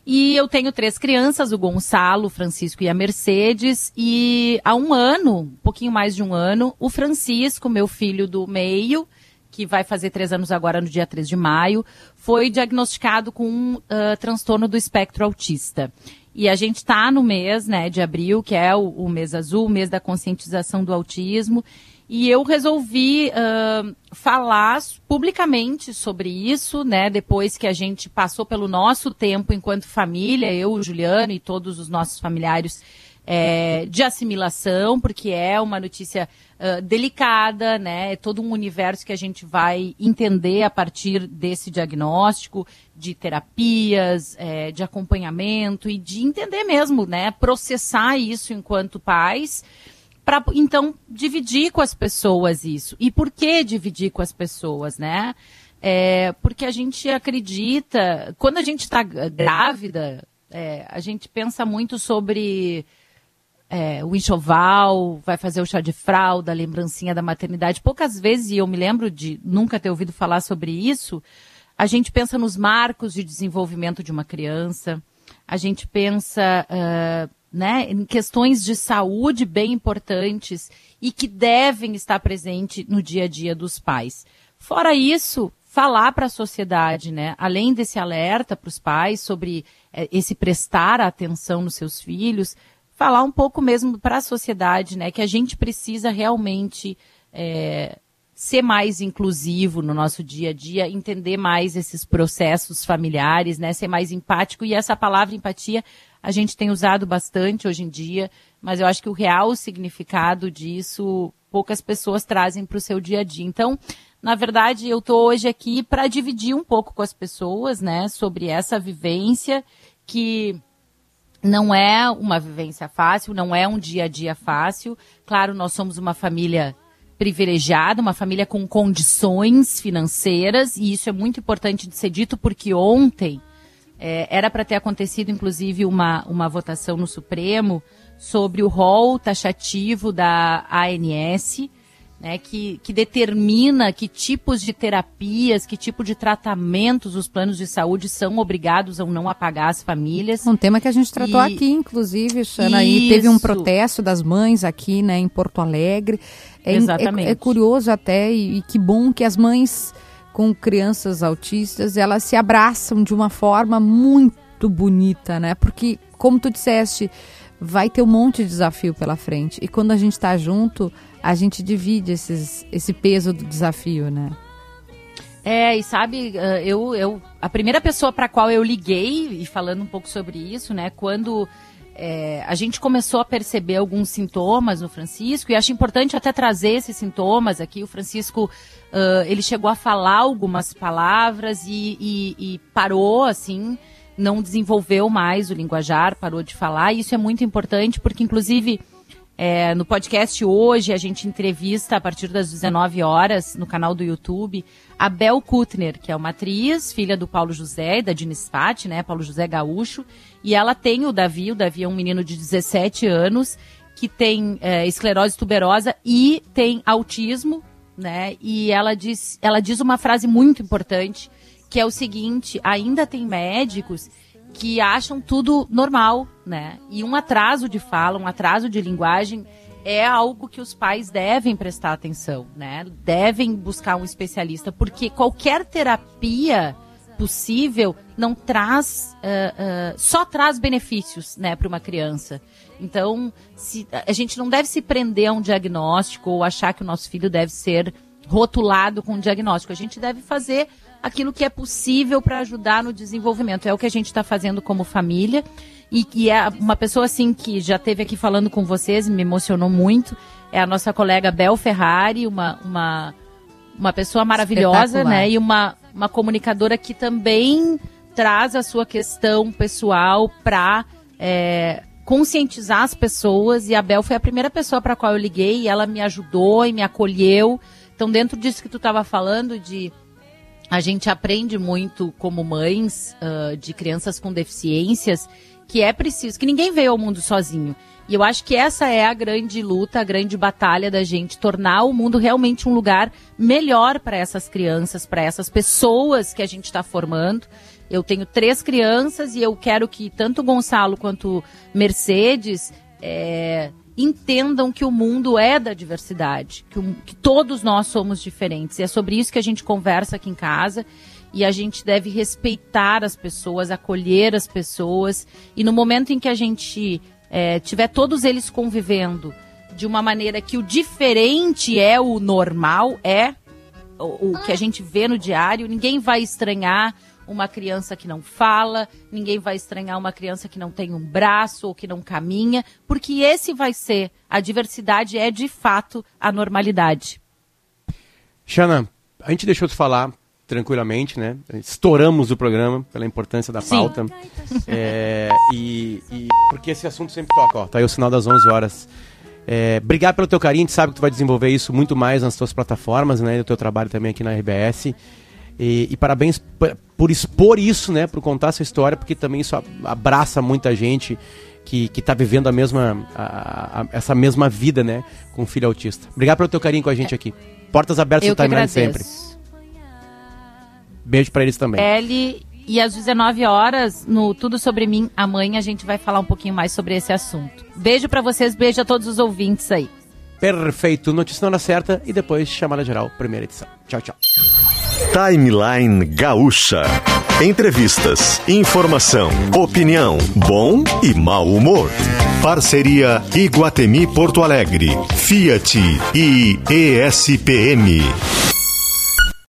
E eu tenho três crianças, o Gonçalo, o Francisco e a Mercedes. E há um ano, um pouquinho mais de um ano, o Francisco, meu filho do meio, que vai fazer três anos agora no dia 3 de maio, foi diagnosticado com um uh, transtorno do espectro autista. E a gente está no mês né, de abril, que é o, o, mês azul, o mês da conscientização do autismo. E eu resolvi uh, falar publicamente sobre isso, né? Depois que a gente passou pelo nosso tempo enquanto família, eu, o Juliano e todos os nossos familiares é, de assimilação, porque é uma notícia uh, delicada, né? É todo um universo que a gente vai entender a partir desse diagnóstico, de terapias, é, de acompanhamento e de entender mesmo, né? Processar isso enquanto pais para então dividir com as pessoas isso. E por que dividir com as pessoas, né? É, porque a gente acredita, quando a gente está grávida, é, a gente pensa muito sobre é, o enxoval, vai fazer o chá de fralda, a lembrancinha da maternidade. Poucas vezes, e eu me lembro de nunca ter ouvido falar sobre isso, a gente pensa nos marcos de desenvolvimento de uma criança, a gente pensa uh, né, em questões de saúde bem importantes e que devem estar presentes no dia a dia dos pais. Fora isso, falar para a sociedade, né, além desse alerta para os pais sobre eh, esse prestar atenção nos seus filhos, falar um pouco mesmo para a sociedade, né, que a gente precisa realmente é, ser mais inclusivo no nosso dia a dia, entender mais esses processos familiares, né, ser mais empático. E essa palavra empatia a gente tem usado bastante hoje em dia, mas eu acho que o real significado disso poucas pessoas trazem para o seu dia a dia. Então, na verdade, eu estou hoje aqui para dividir um pouco com as pessoas, né, sobre essa vivência que não é uma vivência fácil, não é um dia a dia fácil. Claro, nós somos uma família privilegiada, uma família com condições financeiras, e isso é muito importante de ser dito, porque ontem é, era para ter acontecido, inclusive, uma, uma votação no Supremo sobre o rol taxativo da ANS, né, que, que determina que tipos de terapias, que tipo de tratamentos os planos de saúde são obrigados ou não a pagar às famílias. Um tema que a gente tratou e... aqui, inclusive, Xana, e teve um protesto das mães aqui, né, em Porto Alegre. É, Exatamente. É, é curioso até, e, e que bom que as mães com crianças autistas, elas se abraçam de uma forma muito bonita, né? Porque, como tu disseste, vai ter um monte de desafio pela frente. E quando a gente está junto, a gente divide esses, esse peso do desafio, né? É, e sabe, eu, eu a primeira pessoa para qual eu liguei, e falando um pouco sobre isso, né, quando é, a gente começou a perceber alguns sintomas no Francisco, e acho importante até trazer esses sintomas aqui. O Francisco, uh, ele chegou a falar algumas palavras e, e, e, parou, assim, não desenvolveu mais o linguajar, parou de falar. E isso é muito importante, porque, inclusive, é, no podcast hoje, a gente entrevista a partir das 19 horas no canal do YouTube a Bel Kutner, que é uma atriz, filha do Paulo José e da Diniz Fati, né? Paulo José Gaúcho. E ela tem o Davi, o Davi é um menino de 17 anos que tem é, esclerose tuberosa e tem autismo, né? E ela diz, ela diz uma frase muito importante, que é o seguinte: ainda tem médicos que acham tudo normal, né? E um atraso de fala, um atraso de linguagem é algo que os pais devem prestar atenção, né? Devem buscar um especialista, porque qualquer terapia possível não traz uh, uh, só traz benefícios né para uma criança então se, a gente não deve se prender a um diagnóstico ou achar que o nosso filho deve ser rotulado com um diagnóstico a gente deve fazer aquilo que é possível para ajudar no desenvolvimento é o que a gente está fazendo como família e, e é uma pessoa assim que já esteve aqui falando com vocês, me emocionou muito, é a nossa colega Bel Ferrari, uma, uma, uma pessoa maravilhosa, né? E uma, uma comunicadora que também traz a sua questão pessoal para é, conscientizar as pessoas. E a Bel foi a primeira pessoa para a qual eu liguei e ela me ajudou e me acolheu. Então, dentro disso que tu estava falando, de a gente aprende muito como mães uh, de crianças com deficiências que é preciso, que ninguém veio ao mundo sozinho. E eu acho que essa é a grande luta, a grande batalha da gente tornar o mundo realmente um lugar melhor para essas crianças, para essas pessoas que a gente está formando. Eu tenho três crianças e eu quero que tanto Gonçalo quanto Mercedes é, entendam que o mundo é da diversidade, que, o, que todos nós somos diferentes. E é sobre isso que a gente conversa aqui em casa e a gente deve respeitar as pessoas, acolher as pessoas. E no momento em que a gente é, tiver todos eles convivendo de uma maneira que o diferente é o normal, é o, o que a gente vê no diário, ninguém vai estranhar uma criança que não fala, ninguém vai estranhar uma criança que não tem um braço ou que não caminha, porque esse vai ser, a diversidade é de fato a normalidade. Xana, a gente deixou de falar tranquilamente, né? Estouramos o programa pela importância da Sim. pauta. É, e, e, porque esse assunto sempre toca, ó. Tá aí o sinal das 11 horas. É, obrigado pelo teu carinho, a gente sabe que tu vai desenvolver isso muito mais nas tuas plataformas, né? No teu trabalho também aqui na RBS. E, e parabéns por expor isso, né? Por contar essa história, porque também isso abraça muita gente que, que tá vivendo a mesma, a, a, essa mesma vida, né? Com filho autista. Obrigado pelo teu carinho com a gente aqui. Portas abertas Eu no timeline sempre. Beijo para eles também. L e às 19 horas, no Tudo Sobre Mim, amanhã a gente vai falar um pouquinho mais sobre esse assunto. Beijo para vocês, beijo a todos os ouvintes aí. Perfeito. Notícia na hora certa e depois chamada geral, primeira edição. Tchau, tchau. Timeline Gaúcha. Entrevistas, informação, opinião, bom e mau humor. Parceria Iguatemi Porto Alegre, Fiat e ESPM.